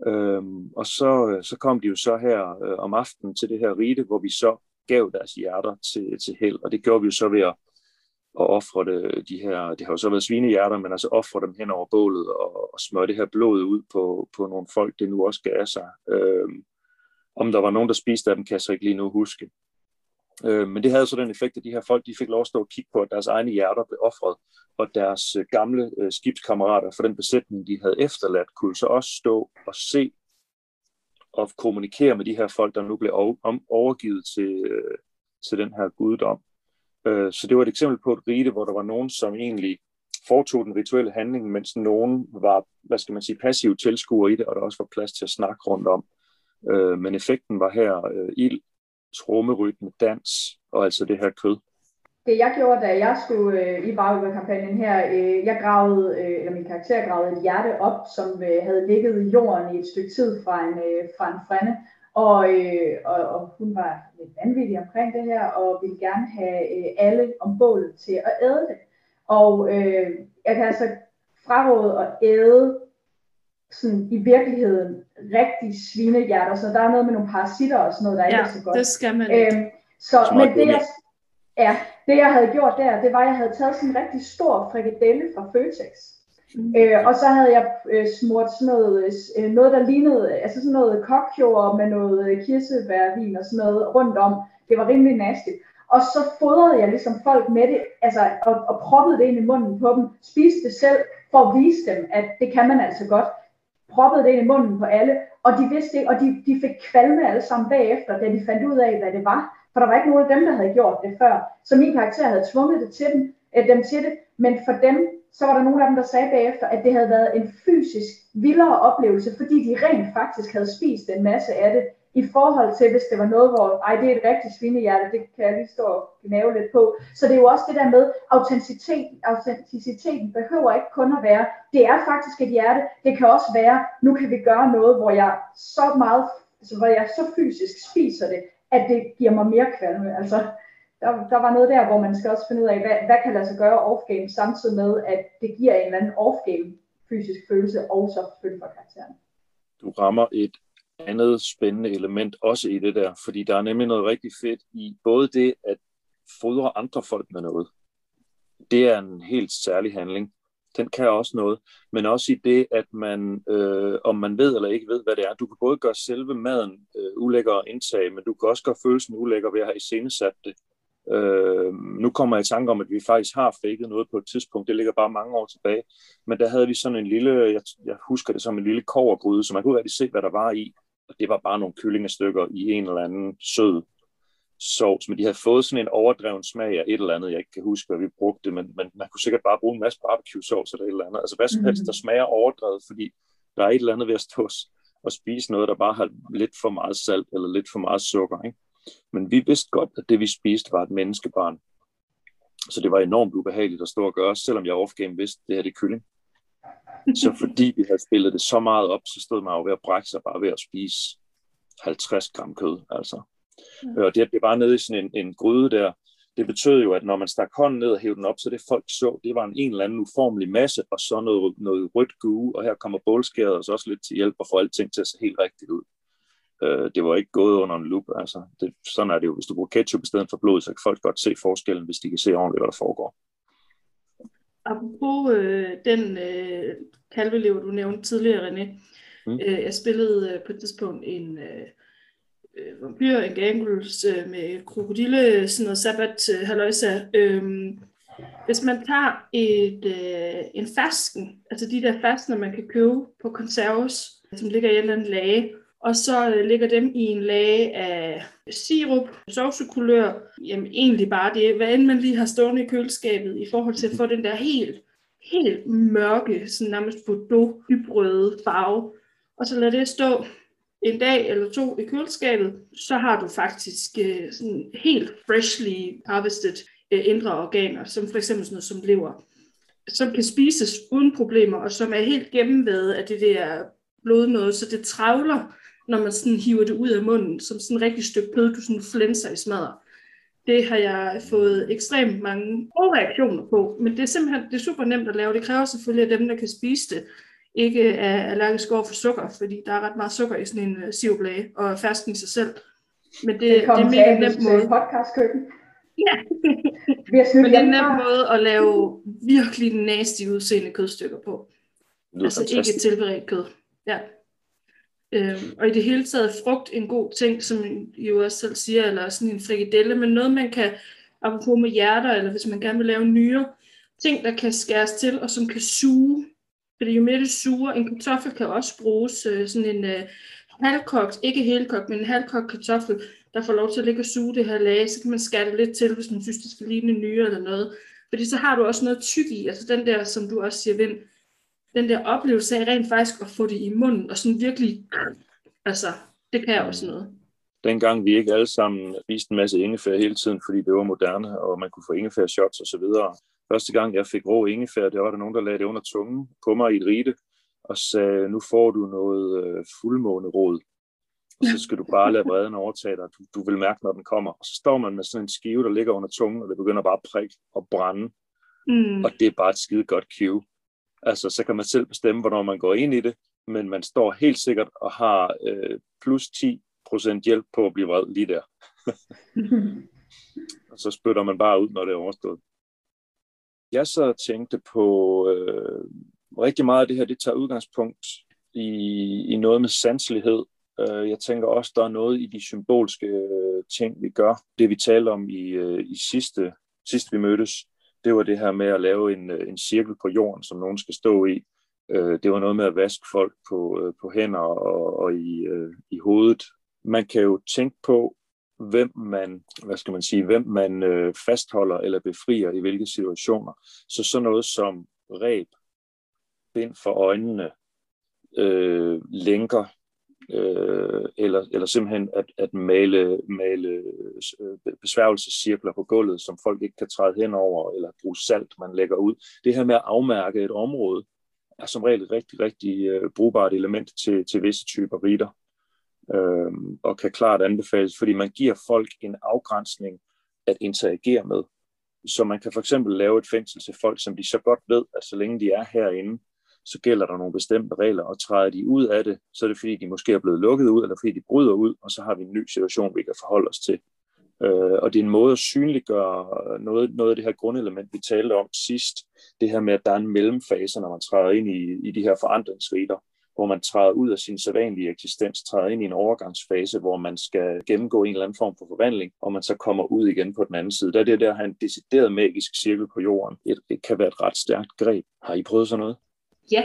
Øhm, og så, øh, så kom de jo så her øh, om aftenen til det her rite, hvor vi så gav deres hjerter til, til held. Og det gjorde vi jo så ved at at ofre det, de her, det har jo så været svinehjerter, men altså ofre dem hen over bålet og, og smøre det her blod ud på, på nogle folk, det nu også gav sig. Øhm, om der var nogen, der spiste af dem, kan jeg så ikke lige nu huske. Øh, men det havde så den effekt, at de her folk, de fik lov at stå og kigge på, at deres egne hjerter blev offret, og deres øh, gamle øh, skibskammerater for den besætning, de havde efterladt, kunne så også stå og se og kommunikere med de her folk, der nu blev overgivet til, øh, til den her guddom. Øh, så det var et eksempel på et rite, hvor der var nogen, som egentlig foretog den rituelle handling, mens nogen var, hvad skal man sige, passiv tilskuer i det, og der også var plads til at snakke rundt om. Øh, men effekten var her øh, ild, trommerytme, dans og altså det her kød. Det jeg gjorde, da jeg skulle øh, i Bagø-kampagnen her, øh, jeg gravede, øh, eller min karakter gravede et hjerte op, som øh, havde ligget i jorden i et stykke tid fra en, øh, fra en frænde. Og, øh, og, og hun var lidt vanvittig omkring det her, og ville gerne have øh, alle om bålet til at æde det. Og øh, jeg kan altså fraråde at æde sådan i virkeligheden rigtig svinehjerter, så der er noget med nogle parasitter og sådan noget, der ja, ikke er så godt. det skal man ikke. Øhm, så, men det jeg, ja, det jeg havde gjort der, det var, at jeg havde taget sådan en rigtig stor frikadelle fra Føtex, Mm. Øh, og så havde jeg øh, smurt sådan noget, øh, noget, der lignede, altså sådan noget kokjord med noget øh, kirsebærvin og sådan noget rundt om. Det var rimelig nasty. Og så fodrede jeg ligesom folk med det, altså, og, og proppede det ind i munden på dem, spiste det selv, for at vise dem, at det kan man altså godt. Proppede det ind i munden på alle, og de vidste det, og de, de fik kvalme alle sammen bagefter, da de fandt ud af, hvad det var. For der var ikke nogen af dem, der havde gjort det før. Så min karakter havde tvunget det til dem, øh, dem til det, men for dem, så var der nogle af dem, der sagde bagefter, at det havde været en fysisk vildere oplevelse, fordi de rent faktisk havde spist en masse af det, i forhold til, hvis det var noget, hvor, ej, det er et rigtigt svinehjerte, det kan jeg lige stå og gnave lidt på. Så det er jo også det der med, autenticiteten, autenticiteten behøver ikke kun at være, det er faktisk et hjerte, det kan også være, nu kan vi gøre noget, hvor jeg så meget, altså, hvor jeg så fysisk spiser det, at det giver mig mere kvalme. Altså, der, der var noget der, hvor man skal også finde ud af, hvad, hvad kan lade sig gøre off-game, samtidig med, at det giver en eller anden off-game fysisk følelse, og så selvfølgelig for karakteren. Du rammer et andet spændende element også i det der, fordi der er nemlig noget rigtig fedt i både det at fodre andre folk med noget. Det er en helt særlig handling. Den kan også noget, men også i det, at man, øh, om man ved eller ikke ved, hvad det er. Du kan både gøre selve maden øh, ulækker at indtage, men du kan også gøre følelsen ulækker ved at have iscenesat det. Øh, nu kommer jeg i tanke om, at vi faktisk har faked noget på et tidspunkt. Det ligger bare mange år tilbage. Men der havde vi sådan en lille, jeg, jeg husker det som en lille kovergryde, så man kunne rigtig se, hvad der var i. Og det var bare nogle kyllingestykker i en eller anden sød sovs, men de havde fået sådan en overdreven smag af et eller andet, jeg ikke kan huske, hvad vi brugte, men, men man kunne sikkert bare bruge en masse barbecue sovs eller et eller andet. Altså hvad som helst, der smager overdrevet, fordi der er et eller andet ved at stå og spise noget, der bare har lidt for meget salt eller lidt for meget sukker. Ikke? Men vi vidste godt, at det vi spiste var et menneskebarn. Så det var enormt ubehageligt at stå og gøre, selvom jeg off-game vidste, at det her det er kylling. Så fordi vi havde spillet det så meget op, så stod man jo ved at brække sig bare ved at spise 50 gram kød. Altså. Mm. Og det, det var nede i sådan en, en gryde der, det betød jo, at når man stak hånden ned og hævde den op, så det folk så, det var en, en eller anden uformelig masse, og så noget, noget rødt gue, og her kommer bålskæret os også lidt til hjælp og få alting til at se helt rigtigt ud. Øh, det var ikke gået under en lup, altså. Det, sådan er det jo. Hvis du bruger ketchup i stedet for blod, så kan folk godt se forskellen, hvis de kan se ordentligt, hvad der foregår. Apropos øh, den øh, kalvelever, du nævnte tidligere, René. Mm. Øh, jeg spillede øh, på et tidspunkt en øh, øh, vampyr, en gangrels øh, med krokodille, sådan noget sabbat øh, haløjsa. Øh, hvis man tager et, øh, en fasken, altså de der fastener, man kan købe på konserves, som ligger i en eller anden lage, og så øh, ligger dem i en lage af sirup, sovsekulør, jamen egentlig bare det, hvad end man lige har stående i køleskabet, i forhold til at få den der helt, helt mørke, sådan nærmest bordeaux hybrøde farve, og så lad det stå en dag eller to i køleskabet, så har du faktisk øh, sådan helt freshly harvested øh, indre organer, som for eksempel sådan noget som lever, som kan spises uden problemer, og som er helt gennemvædet af det der blod noget, så det travler, når man sådan hiver det ud af munden, som sådan et rigtigt stykke kød, du sådan flænser i smadret. Det har jeg fået ekstremt mange gode reaktioner på, men det er simpelthen det er super nemt at lave. Det kræver selvfølgelig, at dem, der kan spise det, ikke er allergisk over for sukker, fordi der er ret meget sukker i sådan en uh, siruplage, og fersken i sig selv. Men det, det, det er mega nem måde. Podcastkøkken. Ja, men det er en nem måde at lave virkelig nasty udseende kødstykker på. Altså fantastisk. ikke tilberedt kød. Ja. Øhm, og i det hele taget frugt en god ting, som I jo også selv siger, eller sådan en frikadelle, men noget man kan, apropos med hjerter, eller hvis man gerne vil lave nyere, ting der kan skæres til, og som kan suge. Fordi jo mere det suger, en kartoffel kan også bruges, øh, sådan en øh, halvkogt, ikke helkogt, men en halvkogt kartoffel, der får lov til at ligge og suge det her lag, så kan man skære det lidt til, hvis man synes, det skal ligne en nyere eller noget. Fordi så har du også noget tyk i, altså den der, som du også siger, Vind, den der oplevelse af rent faktisk at få det i munden, og sådan virkelig, altså, det kan også noget. Dengang vi ikke alle sammen viste en masse ingefær hele tiden, fordi det var moderne, og man kunne få ingefær shots og så videre. Første gang jeg fik rå ingefær, det var der nogen, der lagde det under tungen på mig i et rite, og sagde, nu får du noget øh, fuldmåneråd, og så skal du bare lade vreden overtage dig. Du, du vil mærke, når den kommer. Og så står man med sådan en skive, der ligger under tungen, og det begynder bare at prikke og brænde. Mm. Og det er bare et skide godt cue. Altså, så kan man selv bestemme, hvornår man går ind i det, men man står helt sikkert og har øh, plus 10% hjælp på at blive vred lige der. og så spytter man bare ud, når det er overstået. Jeg så tænkte på øh, rigtig meget af det her, det tager udgangspunkt i, i noget med sanselighed. Øh, jeg tænker også, der er noget i de symbolske øh, ting, vi gør. Det vi talte om i, øh, i sidste, sidst vi mødtes, det var det her med at lave en, øh, en cirkel på jorden, som nogen skal stå i. Øh, det var noget med at vaske folk på, øh, på hænder og, og i, i hovedet. Man kan jo tænke på, hvem man, hvad skal man sige, hvem man øh, fastholder eller befrier i hvilke situationer. Så sådan noget som ræb, bind for øjnene, øh, lænker, øh, eller, eller simpelthen at, at male, male øh, besværgelsescirkler på gulvet, som folk ikke kan træde hen over, eller bruge salt, man lægger ud. Det her med at afmærke et område, er som regel et rigtig, rigtig øh, brugbart element til, til visse typer ritter, øh, og kan klart anbefales, fordi man giver folk en afgrænsning at interagere med. Så man kan for eksempel lave et fængsel til folk, som de så godt ved, at så længe de er herinde, så gælder der nogle bestemte regler, og træder de ud af det, så er det fordi, de måske er blevet lukket ud, eller fordi de bryder ud, og så har vi en ny situation, vi kan forholde os til. Øh, og det er en måde at synliggøre øh, noget, noget af det her grundelement, vi talte om sidst. Det her med, at der er en mellemfase, når man træder ind i, i de her forandringsrider, hvor man træder ud af sin sædvanlige eksistens, træder ind i en overgangsfase, hvor man skal gennemgå en eller anden form for forvandling, og man så kommer ud igen på den anden side. Der er det der at have en decideret magisk cirkel på jorden. Det kan være et ret stærkt greb. Har I prøvet sådan noget? Ja,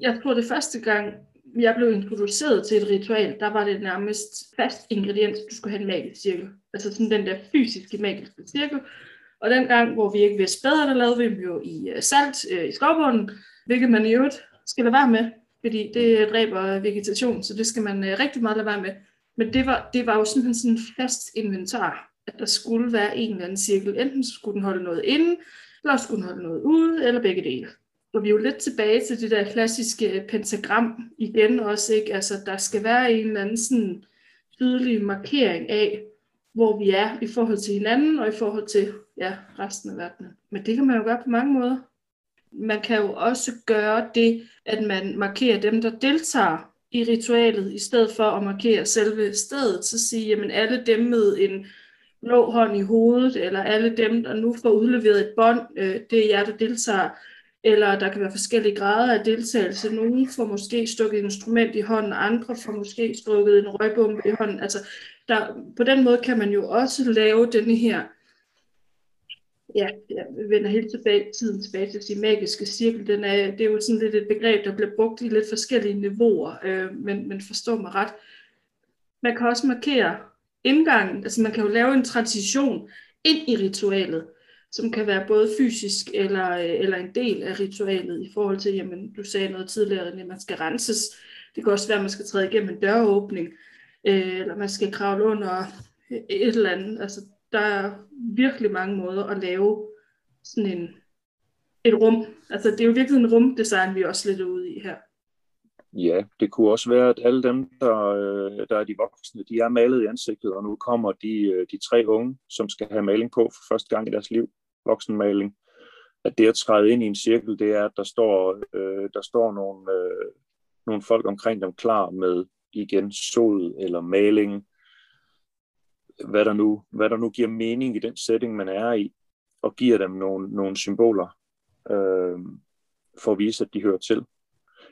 jeg tror det første gang, jeg blev introduceret til et ritual, der var det nærmest fast ingrediens, du skulle have en magisk cirkel. Altså sådan den der fysiske magiske cirkel. Og den gang, hvor vi ikke vidste bedre, der lavede vi dem jo i øh, salt øh, i skovbunden, hvilket man i øvrigt skal lade være med, fordi det dræber vegetation, så det skal man øh, rigtig meget lade være med. Men det var, det var jo simpelthen sådan en fast inventar, at der skulle være en eller anden cirkel. Enten skulle den holde noget inde, eller skulle den holde noget ude, eller begge dele går vi jo lidt tilbage til det der klassiske pentagram igen også, ikke? Altså, der skal være en eller anden sådan tydelig markering af, hvor vi er i forhold til hinanden og i forhold til ja, resten af verdenen. Men det kan man jo gøre på mange måder. Man kan jo også gøre det, at man markerer dem, der deltager i ritualet, i stedet for at markere selve stedet, så sige, jamen alle dem med en blå hånd i hovedet, eller alle dem, der nu får udleveret et bånd, øh, det er jer, der deltager, eller der kan være forskellige grader af deltagelse. Nogle får måske stukket et instrument i hånden, andre får måske stukket en røgbombe i hånden. Altså, der, på den måde kan man jo også lave denne her, ja, jeg vender helt tilbage, tiden tilbage til de magiske cirkel. Den er, det er jo sådan lidt et begreb, der bliver brugt i lidt forskellige niveauer, øh, men, men forstår mig ret. Man kan også markere indgangen, altså man kan jo lave en transition ind i ritualet som kan være både fysisk eller, øh, eller en del af ritualet i forhold til, jamen du sagde noget tidligere, at man skal renses. Det kan også være, at man skal træde igennem en døråbning, øh, eller man skal kravle under øh, et eller andet. Altså, der er virkelig mange måder at lave sådan en, et rum. Altså, det er jo virkelig en rumdesign, vi er også lidt ude i her. Ja, det kunne også være, at alle dem, der, øh, der er de voksne, de er malet i ansigtet, og nu kommer de, de tre unge, som skal have maling på for første gang i deres liv, voksenmaling. At det at træde ind i en cirkel, det er, at der står, øh, der står nogle, øh, nogle folk omkring dem klar med igen sod eller maling, hvad der, nu, hvad der nu giver mening i den setting, man er i, og giver dem nogle, nogle symboler øh, for at vise, at de hører til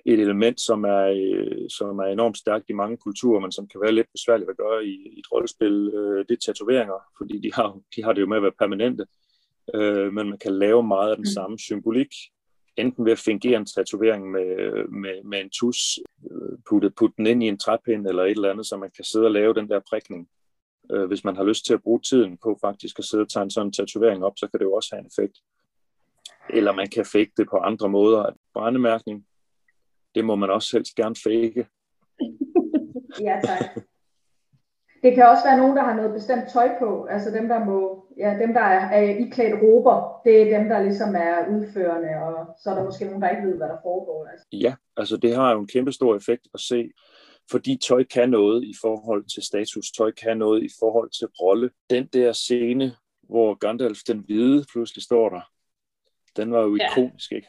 et element, som er, øh, som er enormt stærkt i mange kulturer, men som kan være lidt besværligt at gøre i, i et rollespil, øh, det er tatoveringer, fordi de har, de har det jo med at være permanente, øh, men man kan lave meget af den mm. samme symbolik, enten ved at fingere en tatovering med, med, med en tus, øh, putte, putte den ind i en træpind eller et eller andet, så man kan sidde og lave den der prikning. Øh, hvis man har lyst til at bruge tiden på faktisk at sidde og tegne sådan en tatovering op, så kan det jo også have en effekt. Eller man kan fake det på andre måder. Brændemærkning, det må man også helst gerne fake. ja, tak. Det kan også være nogen, der har noget bestemt tøj på. Altså dem, der, må, ja, dem, der er, er iklædt råber, det er dem, der ligesom er udførende, og så er der måske nogen, der ikke ved, hvad der foregår. Altså. Ja, altså det har jo en kæmpe stor effekt at se, fordi tøj kan noget i forhold til status, tøj kan noget i forhold til rolle. Den der scene, hvor Gandalf den hvide pludselig står der, den var jo ikonisk, ja. ikke?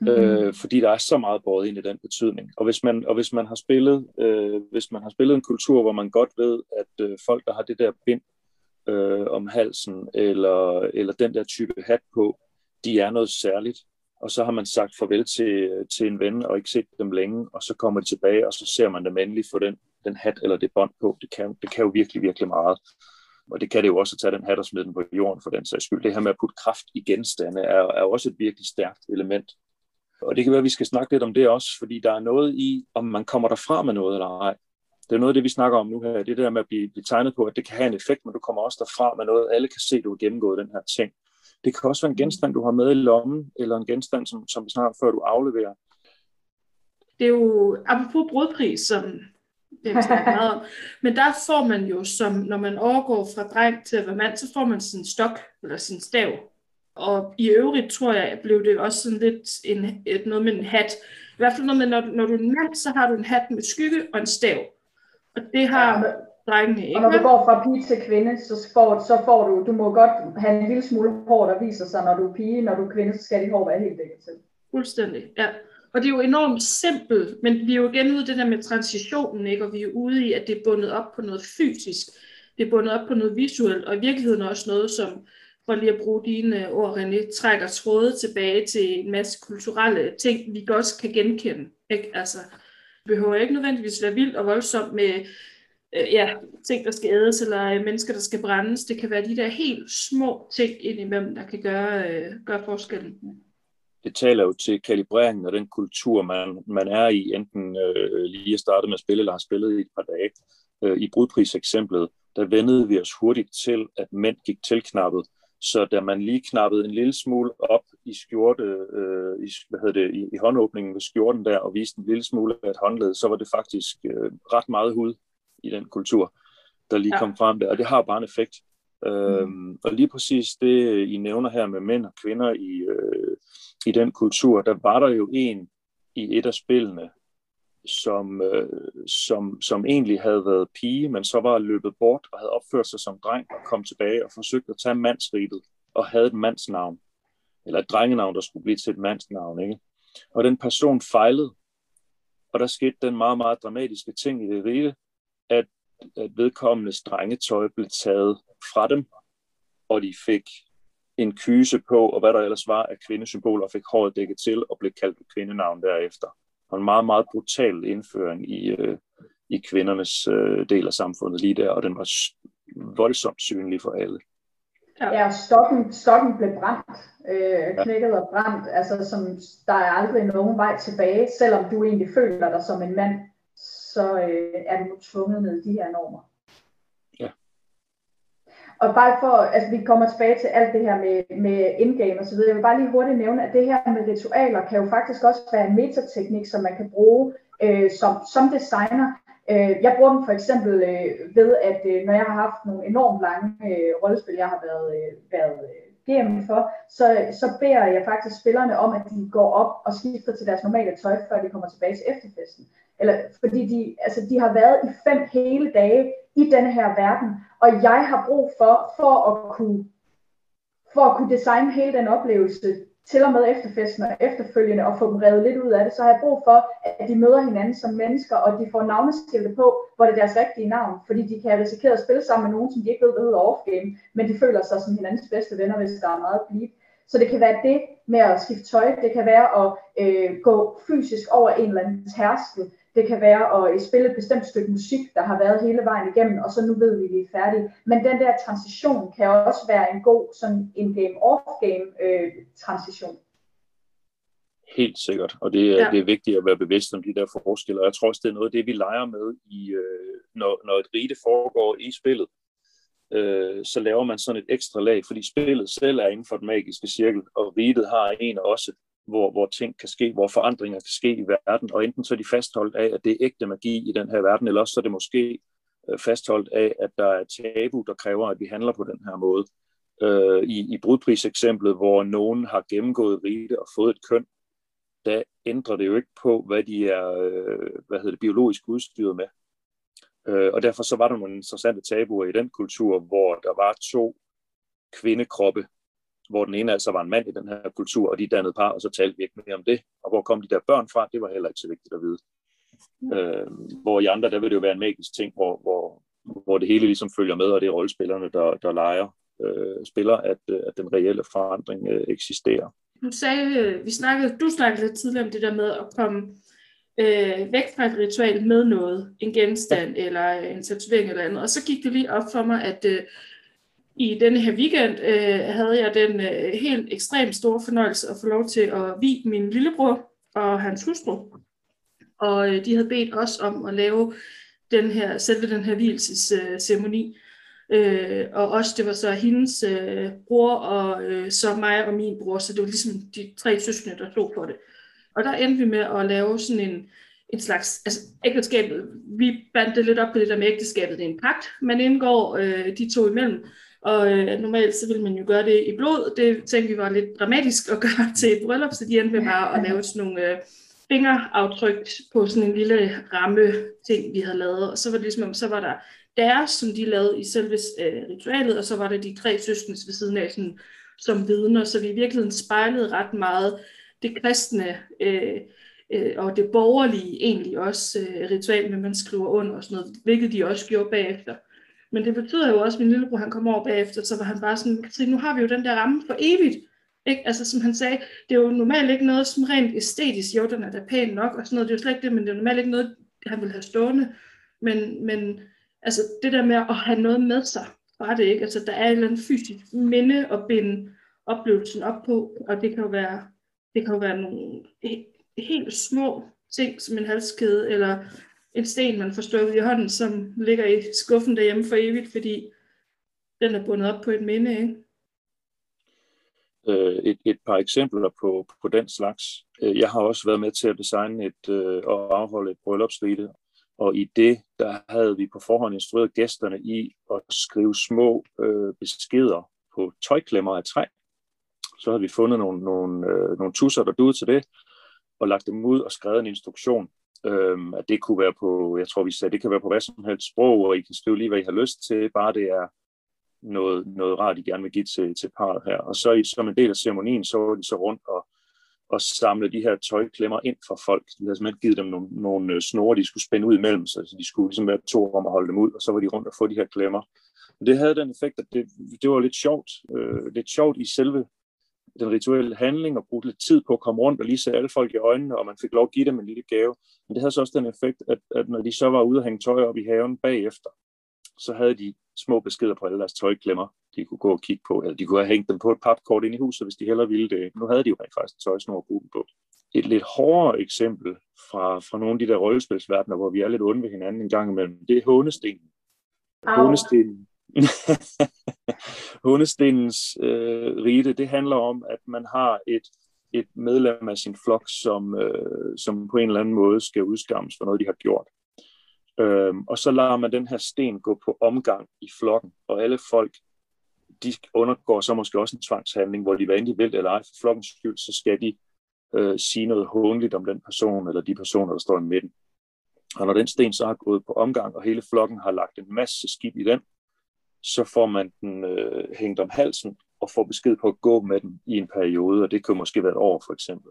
Mm. Øh, fordi der er så meget båret ind i den betydning. Og hvis man, og hvis man har spillet, øh, hvis man har spillet en kultur, hvor man godt ved, at øh, folk, der har det der bind øh, om halsen, eller, eller den der type hat på, de er noget særligt. Og så har man sagt farvel til, til en ven, og ikke set dem længe, og så kommer de tilbage, og så ser man dem endelig få den, den hat eller det bånd på. Det kan, det kan jo virkelig, virkelig meget. Og det kan det jo også at tage den hat og smide den på jorden for den sags skyld. Det her med at putte kraft i genstande er, er også et virkelig stærkt element og det kan være, at vi skal snakke lidt om det også, fordi der er noget i, om man kommer derfra med noget eller ej. Det er noget af det, vi snakker om nu her. Det der med at blive, blive tegnet på, at det kan have en effekt, men du kommer også derfra med noget. Alle kan se, at du har gennemgået den her ting. Det kan også være en genstand, du har med i lommen, eller en genstand, som, som vi snakker før du afleverer. Det er jo, apropos brudpris, som det er meget om, men der får man jo, som når man overgår fra dreng til at være mand, så får man sin stok, eller sin stav, og i øvrigt tror jeg, blev det også sådan lidt en, et, noget med en hat. I hvert fald noget med, når, når du er en mand, så har du en hat med skygge og en stav. Og det har ja, drengene ikke. Og når du går fra pige til kvinde, så får, så får du, du må godt have en lille smule hår, der viser sig, når du er pige. Når du er kvinde, så skal dit hår være helt dækket til. Fuldstændig, ja. Og det er jo enormt simpelt, men vi er jo igen ude det der med transitionen, ikke? og vi er ude i, at det er bundet op på noget fysisk. det er bundet op på noget visuelt, og i virkeligheden også noget, som, for lige at bruge dine ord, René, trækker tråde tilbage til en masse kulturelle ting, vi også kan genkende. Ikke? Altså, behøver ikke nødvendigvis være vildt og voldsomt med øh, ja, ting, der skal ædes, eller øh, mennesker, der skal brændes. Det kan være de der helt små ting indimellem, der kan gøre, øh, gøre forskellen. Det taler jo til kalibreringen af den kultur, man, man er i, enten øh, lige at starte med at spille, eller har spillet i et par dage. Øh, I brudpriseksemplet, der vendede vi os hurtigt til, at mænd gik tilknappet. Så da man lige knappede en lille smule op i skjorte, øh, i, hvad hedder det, i, i håndåbningen ved skjorten der, og viste en lille smule af et håndled, så var det faktisk øh, ret meget hud i den kultur, der lige ja. kom frem der. Og det har bare en effekt. Mm. Øhm, og lige præcis det, I nævner her med mænd og kvinder i, øh, i den kultur, der var der jo en i et af spillene, som, øh, som, som egentlig havde været pige, men så var løbet bort og havde opført sig som dreng og kom tilbage og forsøgte at tage mandsriget og havde et mandsnavn, eller et drengenavn, der skulle blive til et mandsnavn. Ikke? Og den person fejlede, og der skete den meget, meget dramatiske ting i det rige, at, at vedkommende drengetøj blev taget fra dem, og de fik en kyse på, og hvad der ellers var af kvindesymboler, fik håret dækket til og blev kaldt et kvindenavn derefter og en meget, meget brutal indføring i, øh, i kvindernes øh, del af samfundet lige der, og den var voldsomt synlig for alle. Ja, ja stokken, stokken blev brændt, øh, knækket og brændt, altså som, der er aldrig nogen vej tilbage, selvom du egentlig føler dig som en mand, så øh, er du tvunget ned de her normer. Og bare for, altså vi kommer tilbage til alt det her med, med indgame og så videre, jeg vil bare lige hurtigt nævne, at det her med ritualer kan jo faktisk også være en metateknik, som man kan bruge øh, som, som designer. Øh, jeg bruger den for eksempel øh, ved, at øh, når jeg har haft nogle enormt lange øh, rollespil, jeg har været, øh, været øh, GM for, så, så beder jeg faktisk spillerne om, at de går op og skifter til deres normale tøj, før de kommer tilbage til efterfesten. Eller, fordi de, altså, de har været i fem hele dage i denne her verden, og jeg har brug for, for at kunne, for at kunne designe hele den oplevelse, til og med efterfesten og efterfølgende, og få dem revet lidt ud af det, så har jeg brug for, at de møder hinanden som mennesker, og de får navneskilte på, hvor det er deres rigtige navn, fordi de kan risikere at spille sammen med nogen, som de ikke ved, hvad hedder off-game, men de føler sig som hinandens bedste venner, hvis der er meget bleed. Så det kan være det med at skifte tøj, det kan være at øh, gå fysisk over en eller anden tærskel, det kan være at spille et bestemt stykke musik, der har været hele vejen igennem, og så nu ved vi, at vi er færdige. Men den der transition kan også være en god sådan en game-off-game øh, transition. Helt sikkert, og det, ja. det er vigtigt at være bevidst om de der forskelle, og jeg tror også, det er noget af det, vi leger med, i, øh, når, når et rite foregår i spillet. Øh, så laver man sådan et ekstra lag, fordi spillet selv er inden for den magiske cirkel, og ritet har en også hvor, hvor ting kan ske, hvor forandringer kan ske i verden, og enten så er de fastholdt af, at det er ægte magi i den her verden, eller også så er det måske øh, fastholdt af, at der er tabu, der kræver, at vi handler på den her måde. Øh, I i brudpriseksemplet, hvor nogen har gennemgået rite og fået et køn, der ændrer det jo ikke på, hvad de er øh, hvad hedder det, biologisk udstyret med. Øh, og derfor så var der nogle interessante tabuer i den kultur, hvor der var to kvindekroppe, hvor den ene altså var en mand i den her kultur, og de dannede par, og så talte vi ikke mere om det. Og hvor kom de der børn fra, det var heller ikke så vigtigt at vide. Øh, hvor i andre, der vil det jo være en magisk ting, hvor, hvor, hvor det hele ligesom følger med, og det er rollespillerne, der, der leger øh, spiller, at, at den reelle forandring øh, eksisterer. Du sagde, øh, vi snakkede, du snakkede lidt tidligere om det der med at komme øh, væk fra et ritual med noget, en genstand ja. eller en tatovering eller andet, og så gik det lige op for mig, at øh, i denne her weekend øh, havde jeg den øh, helt ekstremt store fornøjelse at få lov til at vi min lillebror og hans hustru. Og øh, de havde bedt os om at lave den her, selve den her hvilesesceremoni. Øh, og også det var så hendes øh, bror og øh, så mig og min bror, så det var ligesom de tre søskende, der stod for det. Og der endte vi med at lave sådan en, en slags, altså ægteskabet, vi bandt det lidt op på det der med ægteskabet, det er en pagt, man indgår øh, de to imellem, og øh, normalt så ville man jo gøre det i blod. Det tænkte vi var lidt dramatisk at gøre til et bryllup, så de endte med bare at lave sådan nogle øh, fingeraftryk på sådan en lille ramme ting, vi havde lavet. Og så var det ligesom, så var der deres, som de lavede i selve øh, ritualet, og så var der de tre søskendes ved siden af sådan, som vidner. Så vi i virkeligheden spejlede ret meget det kristne øh, øh, og det borgerlige egentlig også øh, ritual, med man skriver under og sådan noget, hvilket de også gjorde bagefter. Men det betyder jo også, at min lillebror han kom over bagefter, så var han bare sådan, Katrine, nu har vi jo den der ramme for evigt. Ikke? Altså som han sagde, det er jo normalt ikke noget som rent æstetisk, jo den er da pæn nok, og sådan noget, det er jo slet ikke det, men det er normalt ikke noget, han vil have stående. Men, men altså det der med at have noget med sig, var det ikke. Altså der er et eller andet fysisk minde at binde oplevelsen op på, og det kan jo være, det kan jo være nogle helt små ting, som en halskæde, eller en sten, man får stukket i hånden, som ligger i skuffen derhjemme for evigt, fordi den er bundet op på et minde, ikke? Øh, et, et par eksempler på, på den slags. Øh, jeg har også været med til at designe et, øh, og afholde et bryllupsrite, og i det, der havde vi på forhånd instrueret gæsterne i at skrive små øh, beskeder på tøjklemmer af træ. Så havde vi fundet nogle, nogle, øh, nogle tusser, der duede til det, og lagt dem ud og skrevet en instruktion. Øhm, at det kunne være på, jeg tror vi sagde, det kan være på hvad som helst sprog, og I kan skrive lige, hvad I har lyst til, bare det er noget, noget rart, I gerne vil give til, til parret her. Og så i, som en del af ceremonien, så var de så rundt og, og samle de her tøjklemmer ind for folk. De havde simpelthen givet dem nogle, nogle øh, snore, de skulle spænde ud imellem sig, så de skulle ligesom være to om at holde dem ud, og så var de rundt og få de her klemmer. Det havde den effekt, at det, det var lidt sjovt, øh, lidt sjovt i selve den rituelle handling og bruge lidt tid på at komme rundt og lige se alle folk i øjnene, og man fik lov at give dem en lille gave. Men det havde så også den effekt, at, at når de så var ude og hænge tøj op i haven bagefter, så havde de små beskeder på alle deres tøjklemmer, de kunne gå og kigge på, eller de kunne have hængt dem på et papkort ind i huset, hvis de hellere ville det. Nu havde de jo rent faktisk tøjsnor at bruge på. Et lidt hårdere eksempel fra, fra nogle af de der rollespilsverdener, hvor vi er lidt onde ved hinanden en gang imellem, det er hånestenen. Hånestenen, Hundestenens øh, rite, det handler om, at man har et, et medlem af sin flok, som, øh, som på en eller anden måde skal udskammes for noget, de har gjort. Øhm, og så lader man den her sten gå på omgang i flokken, og alle folk, de undergår så måske også en tvangshandling, hvor de hvad de vil eller ej for flokkens skyld, så skal de øh, sige noget hånligt om den person, eller de personer, der står i midten. Og når den sten så har gået på omgang, og hele flokken har lagt en masse skib i den, så får man den øh, hængt om halsen og får besked på at gå med den i en periode, og det kan måske være et år for eksempel.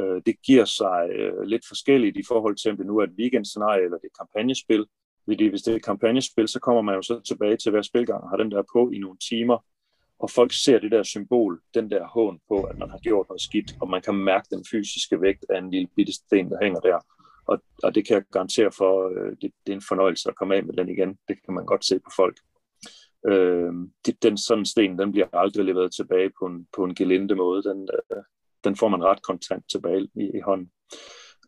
Øh, det giver sig øh, lidt forskelligt i forhold til, om det nu er et weekendscenarie eller det er kampagnespil. Fordi hvis det er et kampagnespil, så kommer man jo så tilbage til hver spilgang og har den der på i nogle timer, og folk ser det der symbol, den der hån på, at man har gjort noget skidt, og man kan mærke den fysiske vægt af en lille bitte sten, der hænger der. Og, og det kan jeg garantere for, øh, det, det er en fornøjelse at komme af med den igen. Det kan man godt se på folk. Øh, den sådan sten, den bliver aldrig leveret tilbage på en, på en gelinde måde. Den, øh, den får man ret kontant tilbage i, i hånden.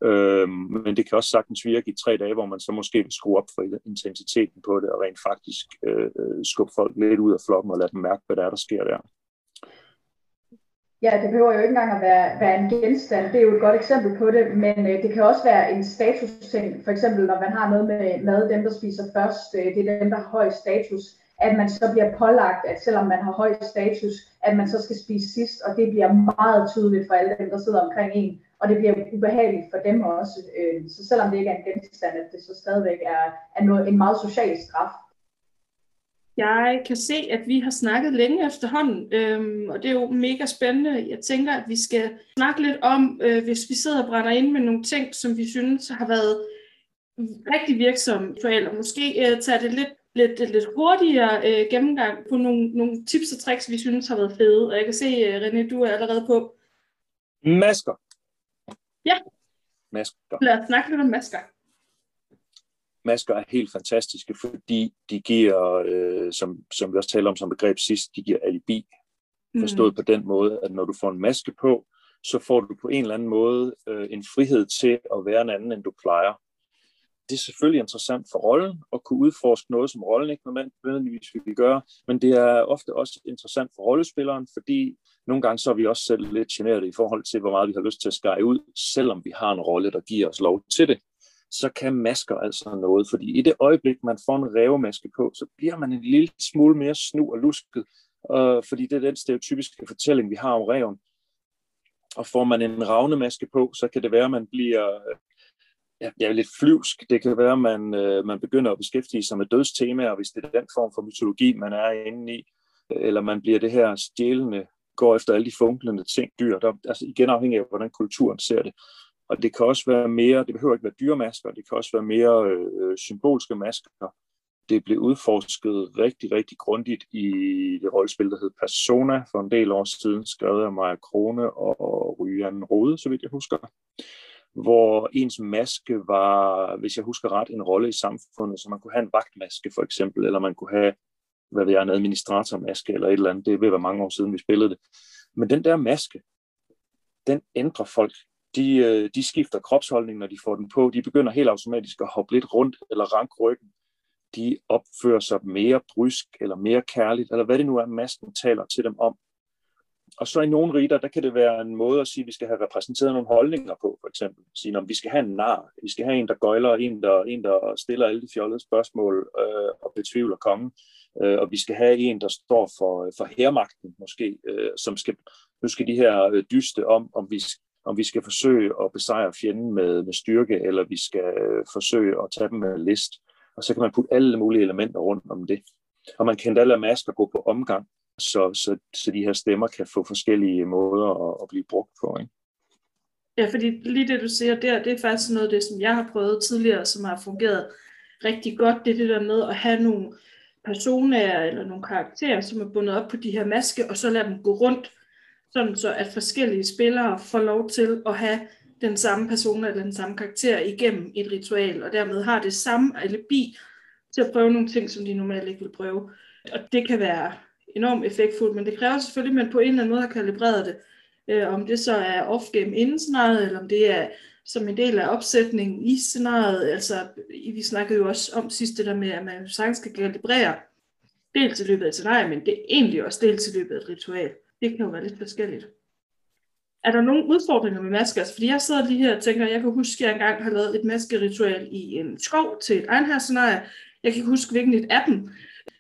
Øh, men det kan også sagtens virke i tre dage, hvor man så måske vil skrue op for intensiteten på det, og rent faktisk øh, øh, skubbe folk lidt ud af flokken og lade dem mærke, hvad der er, der sker der. Ja, det behøver jo ikke engang at være, være en genstand. Det er jo et godt eksempel på det, men øh, det kan også være en status-ting. For eksempel, når man har noget med mad, dem der spiser først, øh, det er dem, der har høj status at man så bliver pålagt, at selvom man har høj status, at man så skal spise sidst, og det bliver meget tydeligt for alle dem, der sidder omkring en, og det bliver ubehageligt for dem også. Øh, så selvom det ikke er en genstand, at det så stadigvæk er, er noget, en meget social straf. Jeg kan se, at vi har snakket længe efterhånden, øhm, og det er jo mega spændende. Jeg tænker, at vi skal snakke lidt om, øh, hvis vi sidder og brænder ind med nogle ting, som vi synes har været rigtig virksomme, og måske øh, tage det lidt lidt, lidt hurtigere øh, gennemgang på nogle, nogle tips og tricks, vi synes har været fede. Og jeg kan se, uh, René, du er allerede på. Masker. Ja. Masker. Lad os snakke lidt om masker. Masker er helt fantastiske, fordi de giver, øh, som, som vi også talte om som begreb sidst, de giver alibi. Forstået mm. på den måde, at når du får en maske på, så får du på en eller anden måde øh, en frihed til at være en anden, end du plejer det er selvfølgelig interessant for rollen at kunne udforske noget, som rollen ikke nødvendigvis vil gøre, men det er ofte også interessant for rollespilleren, fordi nogle gange så er vi også selv lidt generet i forhold til, hvor meget vi har lyst til at skære ud, selvom vi har en rolle, der giver os lov til det så kan masker altså noget, fordi i det øjeblik, man får en rævemaske på, så bliver man en lille smule mere snu og lusket, øh, fordi det er den stereotypiske fortælling, vi har om reven. Og får man en ravnemaske på, så kan det være, at man bliver ja, ja, lidt flyvsk. Det kan være, at man, øh, man begynder at beskæftige sig med dødstemaer, hvis det er den form for mytologi, man er inde i. Eller man bliver det her stjælende, går efter alle de funklende ting, dyr. Der, altså igen afhængig af, hvordan kulturen ser det. Og det kan også være mere, det behøver ikke være dyremasker, det kan også være mere øh, øh, symbolske masker. det blev udforsket rigtig, rigtig grundigt i det rollespil, der hed Persona for en del år siden, skrevet af Maja Krone og Ryan Rode, så vidt jeg husker hvor ens maske var, hvis jeg husker ret, en rolle i samfundet, så man kunne have en vagtmaske for eksempel, eller man kunne have, hvad ved jeg, en administratormaske eller et eller andet. Det vil være mange år siden, vi spillede det. Men den der maske, den ændrer folk. De, øh, de skifter kropsholdning, når de får den på. De begynder helt automatisk at hoppe lidt rundt eller rank ryggen. De opfører sig mere brysk eller mere kærligt, eller hvad det nu er, masken taler til dem om. Og så i nogle riter, der kan det være en måde at sige, at vi skal have repræsenteret nogle holdninger på, for eksempel. Sige, at vi skal have en nar, vi skal have en, der gøjler, en, der, en, der stiller alle de fjollede spørgsmål øh, og betvivler kongen. Øh, og vi skal have en, der står for, for hermagten, måske, øh, som skal, nu skal de her øh, dyste om, om vi, om vi skal forsøge at besejre fjenden med, med styrke, eller vi skal øh, forsøge at tage dem med list. Og så kan man putte alle mulige elementer rundt om det. Og man kan endda lade masker gå på omgang så, så, så de her stemmer kan få forskellige måder at, at blive brugt på. Ikke? Ja, fordi lige det, du siger der, det er faktisk noget af det, som jeg har prøvet tidligere, som har fungeret rigtig godt. Det er det der med at have nogle personer eller nogle karakterer, som er bundet op på de her maske, og så lade dem gå rundt, sådan så at forskellige spillere får lov til at have den samme person eller den samme karakter igennem et ritual, og dermed har det samme alibi til at prøve nogle ting, som de normalt ikke vil prøve. Og det kan være enormt effektfuldt, men det kræver selvfølgelig, at man på en eller anden måde har kalibreret det. Øh, om det så er off-game inden scenariet, eller om det er som en del af opsætningen i scenariet. Altså, vi snakkede jo også om sidst det der med, at man sagtens skal kalibrere dels i løbet af et scenarie, men det er egentlig også dels i løbet af et ritual. Det kan jo være lidt forskelligt. Er der nogle udfordringer med masker? Altså, fordi jeg sidder lige her og tænker, jeg kan huske, at jeg engang har lavet et maskeritual i en skov til et egenhærs-scenarie. Jeg kan ikke huske, hvilken et af dem.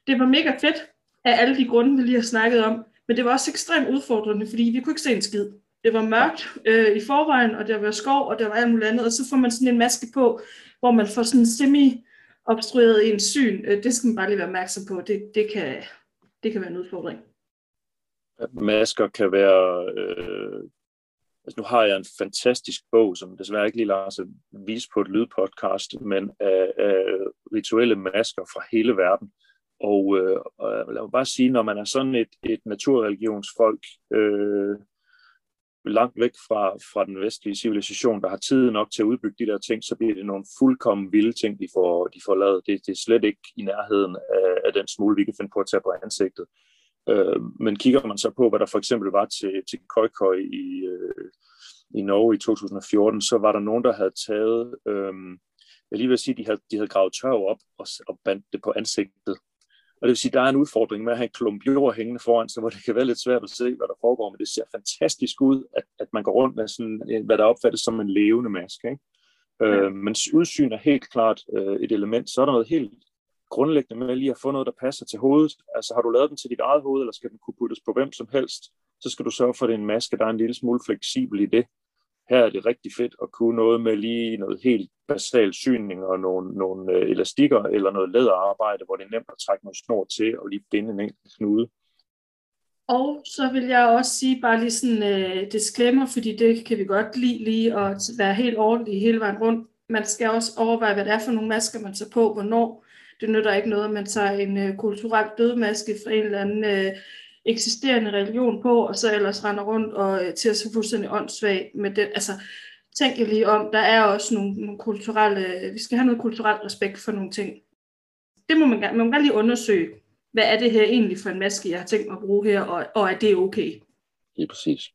Det var mega fedt, af alle de grunde, vi lige har snakket om. Men det var også ekstremt udfordrende, fordi vi kunne ikke se en skid. Det var mørkt øh, i forvejen, og der var skov, og der var alt muligt andet, og så får man sådan en maske på, hvor man får sådan semi obstrueret en syn. Øh, det skal man bare lige være opmærksom på. Det, det, kan, det kan være en udfordring. Masker kan være... Øh, altså nu har jeg en fantastisk bog, som desværre ikke lige lader sig vise på et lydpodcast, men af, af rituelle masker fra hele verden. Og, øh, og lad mig bare sige, når man er sådan et, et naturreligionsfolk, øh, langt væk fra, fra den vestlige civilisation, der har tid nok til at udbygge de der ting, så bliver det nogle fuldkommen vilde ting, de får, de får lavet. Det, det er slet ikke i nærheden af, af den smule, vi kan finde på at tage på ansigtet. Øh, men kigger man så på, hvad der for eksempel var til, til Køjkøj i, øh, i Norge i 2014, så var der nogen, der havde taget, øh, jeg lige vil sige, de havde, de havde gravet tørv op og, og bandt det på ansigtet og det vil sige, at der er en udfordring med at have en klump jord hængende foran sig, hvor det kan være lidt svært at se, hvad der foregår, men det ser fantastisk ud, at, at man går rundt med sådan, hvad der opfattes som en levende maske. Ikke? Ja. Øh, men udsyn er helt klart øh, et element. Så er der noget helt grundlæggende med lige at få noget, der passer til hovedet. Altså har du lavet den til dit eget hoved, eller skal den kunne puttes på hvem som helst, så skal du sørge for, at det er en maske, der er en lille smule fleksibel i det her er det rigtig fedt at kunne noget med lige noget helt basal syning og nogle, nogle øh, elastikker eller noget læderarbejde, hvor det er nemt at trække noget snor til og lige binde en enkelt knude. Og så vil jeg også sige bare lige sådan uh, disclaimer, fordi det kan vi godt lide lige at være helt ordentlig hele vejen rundt. Man skal også overveje, hvad det er for nogle masker, man tager på, hvornår. Det nytter ikke noget, at man tager en uh, kulturel dødmaske fra en eller anden uh, eksisterende religion på, og så ellers render rundt og øh, til at se fuldstændig åndssvag med den. Altså, tænk lige om, der er også nogle, nogle kulturelle, vi skal have noget kulturel respekt for nogle ting. Det må man, man må gerne lige undersøge, hvad er det her egentlig for en maske, jeg har tænkt mig at bruge her, og, og er det okay? Lige præcis.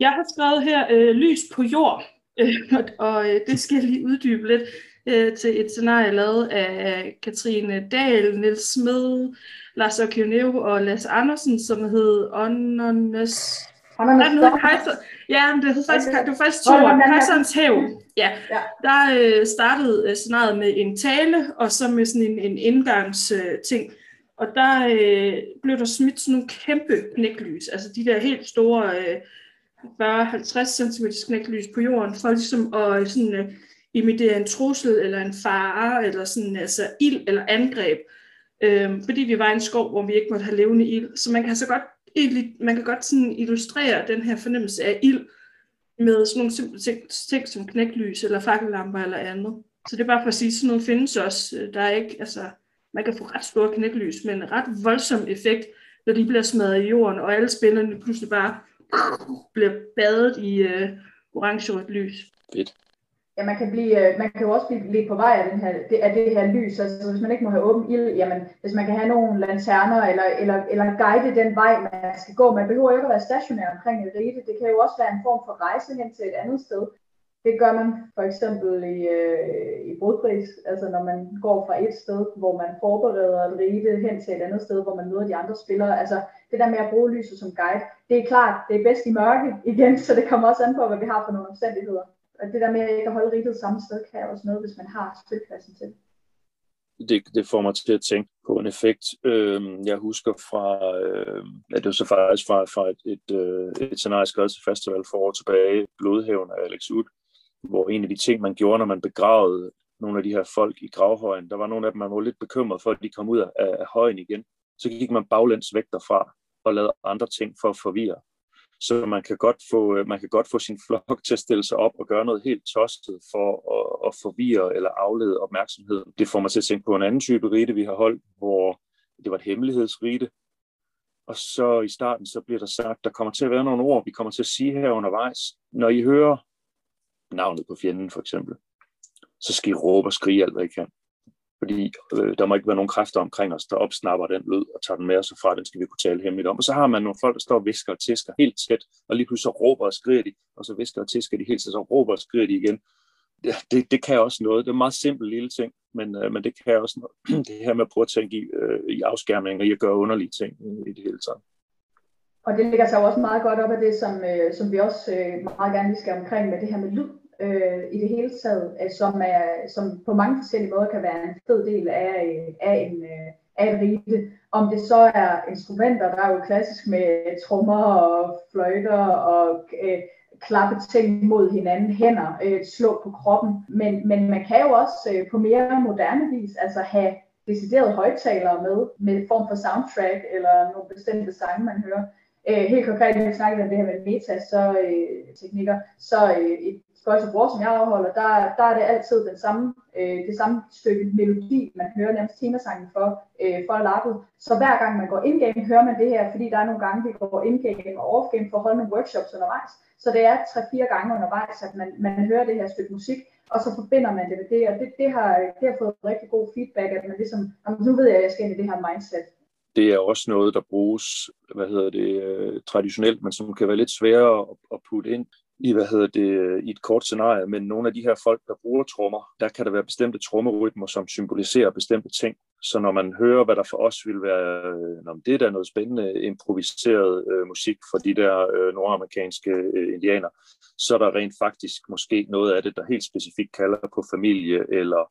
Jeg har skrevet her, øh, lys på jord, øh, og, og øh, det skal jeg lige uddybe lidt øh, til et scenarie lavet af Katrine Dahl, Niels Smed, Lars Okioneu og Lars Andersen, som hed Onnernes... Ja, det hed faktisk, det var faktisk to Kejserens Hav. Ja, der øh, startede øh, scenariet med en tale, og så med sådan en, en indgangsting. Øh, og der øh, blev der smidt sådan nogle kæmpe knæklys, altså de der helt store øh, 40-50 cm knæklys på jorden, for ligesom at sådan, øh, imitere en trussel eller en fare, eller sådan altså ild eller angreb. øh, øh, fordi vi var i en skov, hvor vi ikke måtte have levende ild. Så man kan så godt, man kan godt sådan illustrere den her fornemmelse af ild med sådan nogle simple ting, ting som knæklys eller fakkellamper eller andet. Så det er bare for at sige, at sådan noget findes også. Øh, der er ikke, altså, man kan få ret store knæklys, men en ret voldsom effekt, når de bliver smadret i jorden, og alle spillerne pludselig bare bliver badet i øh, orange-rødt lys. Fedt. Ja, man kan, blive, øh, man kan jo også blive lidt på vej af, den her, det, af det her lys. Altså, hvis man ikke må have åben ild, jamen, hvis man kan have nogle lanterner, eller, eller, eller guide den vej, man skal gå. Man behøver ikke at være stationær omkring et rite. Det kan jo også være en form for rejse hen til et andet sted. Det gør man for eksempel i, øh, i brudpris, altså når man går fra et sted, hvor man forbereder et rite hen til et andet sted, hvor man møder de andre spillere. Altså det der med at bruge lyset som guide, det er klart, det er bedst i mørke igen, så det kommer også an på, hvad vi har for nogle omstændigheder. Og det der med at ikke at holde riget samme sted, kan også noget, hvis man har spilpladsen til det, det får mig til at tænke på en effekt. Øh, jeg husker fra, øh, ja, det var så faktisk fra, fra et, et, øh, et scenarie skrevet til festival for år tilbage, Blodhaven af Alex Ud, hvor en af de ting, man gjorde, når man begravede nogle af de her folk i gravhøjen, der var nogle af dem, man var lidt bekymret for, at de kom ud af, af højen igen. Så gik man baglæns væk derfra og lavede andre ting for at forvirre. Så man kan godt få, øh, man kan godt få sin flok til at stille sig op og gøre noget helt tosset for at, at forvirre eller aflede opmærksomheden. Det får mig til at tænke på en anden type rite, vi har holdt, hvor det var et hemmelighedsrite. Og så i starten, så bliver der sagt, der kommer til at være nogle ord, vi kommer til at sige her undervejs. Når I hører navnet på fjenden for eksempel, så skal I råbe og skrige alt, hvad I kan. Fordi øh, der må ikke være nogen kræfter omkring os, der opsnapper den lyd og tager den med os fra, den skal vi kunne tale hemmeligt om. Og så har man nogle folk, der står og visker og tisker helt tæt, og lige pludselig så råber og skriger de, og så visker og tisker de helt tæt, så råber og skriger de igen. Det, det, det kan også noget. Det er en meget simpel lille ting, men, øh, men det kan også noget. det her med at prøve at tænke i, øh, i afskærmning og i at gøre underlige ting i det hele taget. Og det ligger sig også meget godt op af det, som, øh, som vi også øh, meget gerne skal omkring med det her med lyd øh, i det hele taget, øh, som, er, som på mange forskellige måder kan være en fed del af, af, en, øh, af et rite. Om det så er instrumenter, der er jo klassisk med trommer og fløjter og øh, klappe ting mod hinanden, hænder, øh, slå på kroppen. Men, men man kan jo også øh, på mere moderne vis altså have deciderede højtalere med, med form for soundtrack eller nogle bestemte sange, man hører. Øh, helt konkret, når vi snakker om det her med meta, så øh, teknikker, så øh, et Boys of War, som jeg afholder, der, der er det altid den samme, øh, det samme stykke melodi, man hører nærmest temasangen for, øh, for lappet. Så hver gang man går in-game, hører man det her, fordi der er nogle gange, vi går in-game og off-game for at holde nogle workshops undervejs. Så det er tre-fire gange undervejs, at man, man hører det her stykke musik, og så forbinder man det med det, og det, det, har, det har fået rigtig god feedback, at man ligesom, nu ved jeg, at jeg skal ind i det her mindset. Det er også noget, der bruges, hvad hedder det, øh, traditionelt, men som kan være lidt sværere at putte ind i, hvad hedder det, i et kort scenarie, men nogle af de her folk, der bruger trommer, der kan der være bestemte trommerytmer, som symboliserer bestemte ting. Så når man hører, hvad der for os vil være, øh, når det er der noget spændende improviseret øh, musik fra de der øh, nordamerikanske øh, indianer, så er der rent faktisk måske noget af det, der helt specifikt kalder på familie eller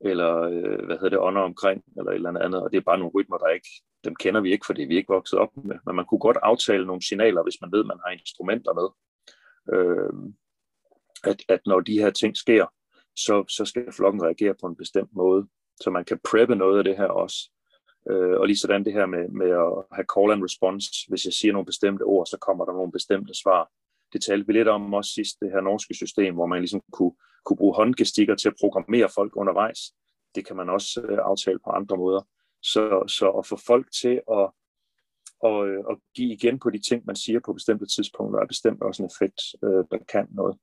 eller øh, hvad hedder det, ånder omkring, eller et eller andet, og det er bare nogle rytmer, der ikke, dem kender vi ikke, fordi vi er ikke vokset op med, men man kunne godt aftale nogle signaler, hvis man ved, at man har instrumenter med, øh, at, at når de her ting sker, så, så skal flokken reagere på en bestemt måde. Så man kan preppe noget af det her også. Øh, og lige sådan det her med, med at have call and response. Hvis jeg siger nogle bestemte ord, så kommer der nogle bestemte svar. Det talte vi lidt om også sidst, det her norske system, hvor man ligesom kunne, kunne bruge håndgestikker til at programmere folk undervejs. Det kan man også øh, aftale på andre måder. Så, så at få folk til at og, øh, og give igen på de ting, man siger på bestemte tidspunkter, er bestemt også en effekt, øh, der kan noget.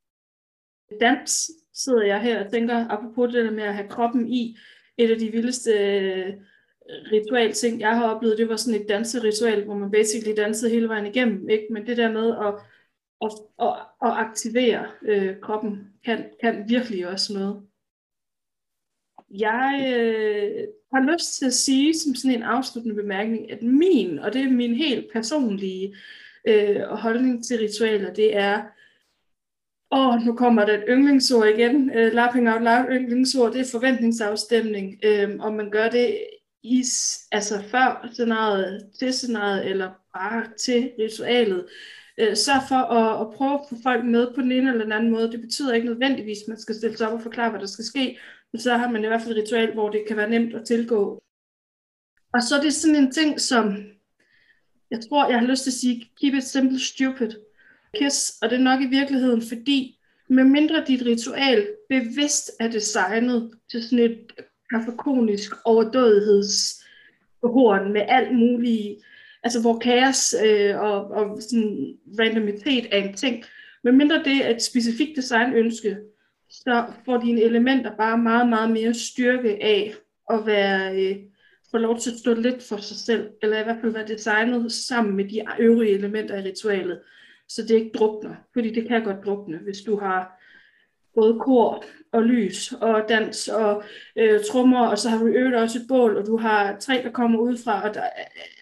Dans sidder jeg her og tænker, apropos det der med at have kroppen i, et af de vildeste øh, ritual ting, jeg har oplevet, det var sådan et danseritual, hvor man basically dansede hele vejen igennem, ikke? men det der med at, at, at, at aktivere øh, kroppen, kan, kan virkelig også noget. Jeg øh, har lyst til at sige som sådan en afsluttende bemærkning, at min, og det er min helt personlige øh, holdning til ritualer, det er, åh, nu kommer der et yndlingsord igen, øh, lapping out loud yndlingsord, det er forventningsafstemning, øh, om man gør det i, altså før scenariet, til scenariet, eller bare til ritualet. Øh, sørg for at, at prøve at få folk med på den ene eller den anden måde. Det betyder ikke nødvendigvis, at man skal stille sig op og forklare, hvad der skal ske, så har man i hvert fald et ritual, hvor det kan være nemt at tilgå. Og så er det sådan en ting, som jeg tror, jeg har lyst til at sige, keep it simple, stupid. Kiss, og det er nok i virkeligheden, fordi medmindre dit ritual bevidst er designet til sådan et kafakonisk overdådighedsbehorn med alt muligt, altså hvor kaos øh, og, og sådan randomitet er en ting, medmindre det er et specifikt designønske, så får dine elementer bare meget, meget mere styrke af at være, øh, få lov til at stå lidt for sig selv, eller i hvert fald være designet sammen med de øvrige elementer i ritualet, så det ikke drukner, fordi det kan godt drukne, hvis du har både kor og lys og dans og øh, trommer, og så har du øvet også et bål, og du har tre, der kommer udefra, og der,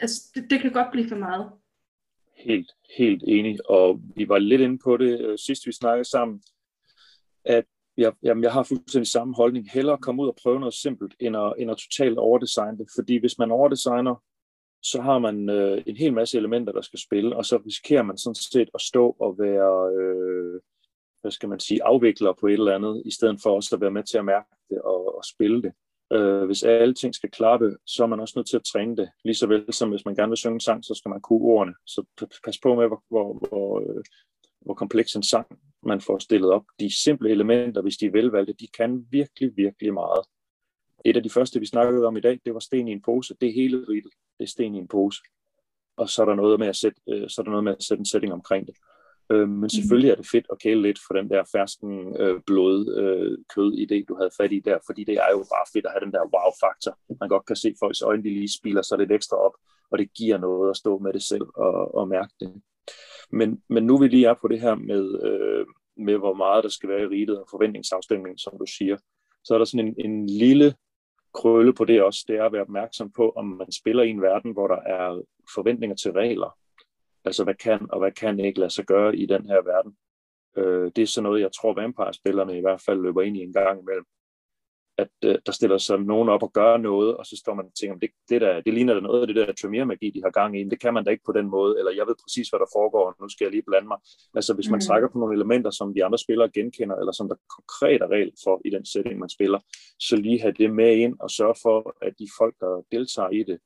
altså, det, det kan godt blive for meget. Helt, helt enig, og vi var lidt inde på det øh, sidst vi snakkede sammen, at jeg, jamen, jeg har fuldstændig samme holdning. Hellere komme ud og prøve noget simpelt, end at, end at totalt overdesigne det. Fordi hvis man overdesigner, så har man øh, en hel masse elementer, der skal spille, og så risikerer man sådan set at stå og være, øh, hvad skal man sige, afvikler på et eller andet, i stedet for også at være med til at mærke det og, og spille det. Øh, hvis alle ting skal klappe, så er man også nødt til at træne det. Lige så vel som hvis man gerne vil synge en sang, så skal man kunne ordene. Så pas på med, hvor, hvor, hvor, øh, hvor kompleks en sang man får stillet op. De simple elementer, hvis de er velvalgte, de kan virkelig, virkelig meget. Et af de første, vi snakkede om i dag, det var sten i en pose. Det er hele riget. Det er sten i en pose. Og så er der noget med at sætte, øh, så er der noget med at sætte en setting omkring det. Øh, men selvfølgelig er det fedt at kæle lidt for den der fersken øh, blod øh, kød idé, du havde fat i der, fordi det er jo bare fedt at have den der wow-faktor. Man godt kan se folks øjne, de lige spiler sig lidt ekstra op, og det giver noget at stå med det selv og, og mærke det. Men, men nu vi lige er på det her med, øh, med, hvor meget der skal være i riget og forventningsafstemning, som du siger, så er der sådan en, en lille krølle på det også, det er at være opmærksom på, om man spiller i en verden, hvor der er forventninger til regler. Altså, hvad kan og hvad kan ikke lade sig gøre i den her verden. Øh, det er sådan noget, jeg tror, Vampire-spillerne i hvert fald løber ind i en gang imellem at øh, der stiller sig nogen op og gør noget, og så står man og tænker, det, det, der, det ligner da noget af det der Tremere-magi, de har gang i, det kan man da ikke på den måde, eller jeg ved præcis, hvad der foregår, og nu skal jeg lige blande mig. Altså hvis man mm. trækker på nogle elementer, som de andre spillere genkender, eller som der konkret er regel for i den setting, man spiller, så lige have det med ind og sørge for, at de folk, der deltager i det,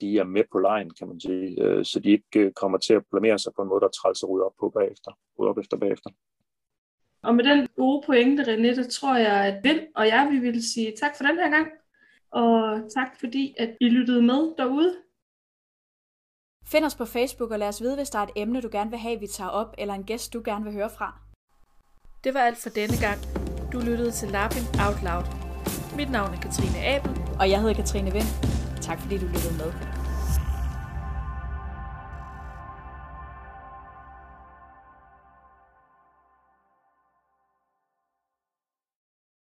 de er med på lejen, kan man sige, øh, så de ikke øh, kommer til at blamere sig på en måde, der trælser ud op på bagefter, ud op efter bagefter. Og med den gode pointe, René, der tror jeg, at Vind og jeg, vi vil sige tak for den her gang. Og tak fordi, at I lyttede med derude. Find os på Facebook og lad os vide, hvis der er et emne, du gerne vil have, vi tager op, eller en gæst, du gerne vil høre fra. Det var alt for denne gang. Du lyttede til Lapping Out Loud. Mit navn er Katrine Abel. Og jeg hedder Katrine Vind. Tak fordi du lyttede med.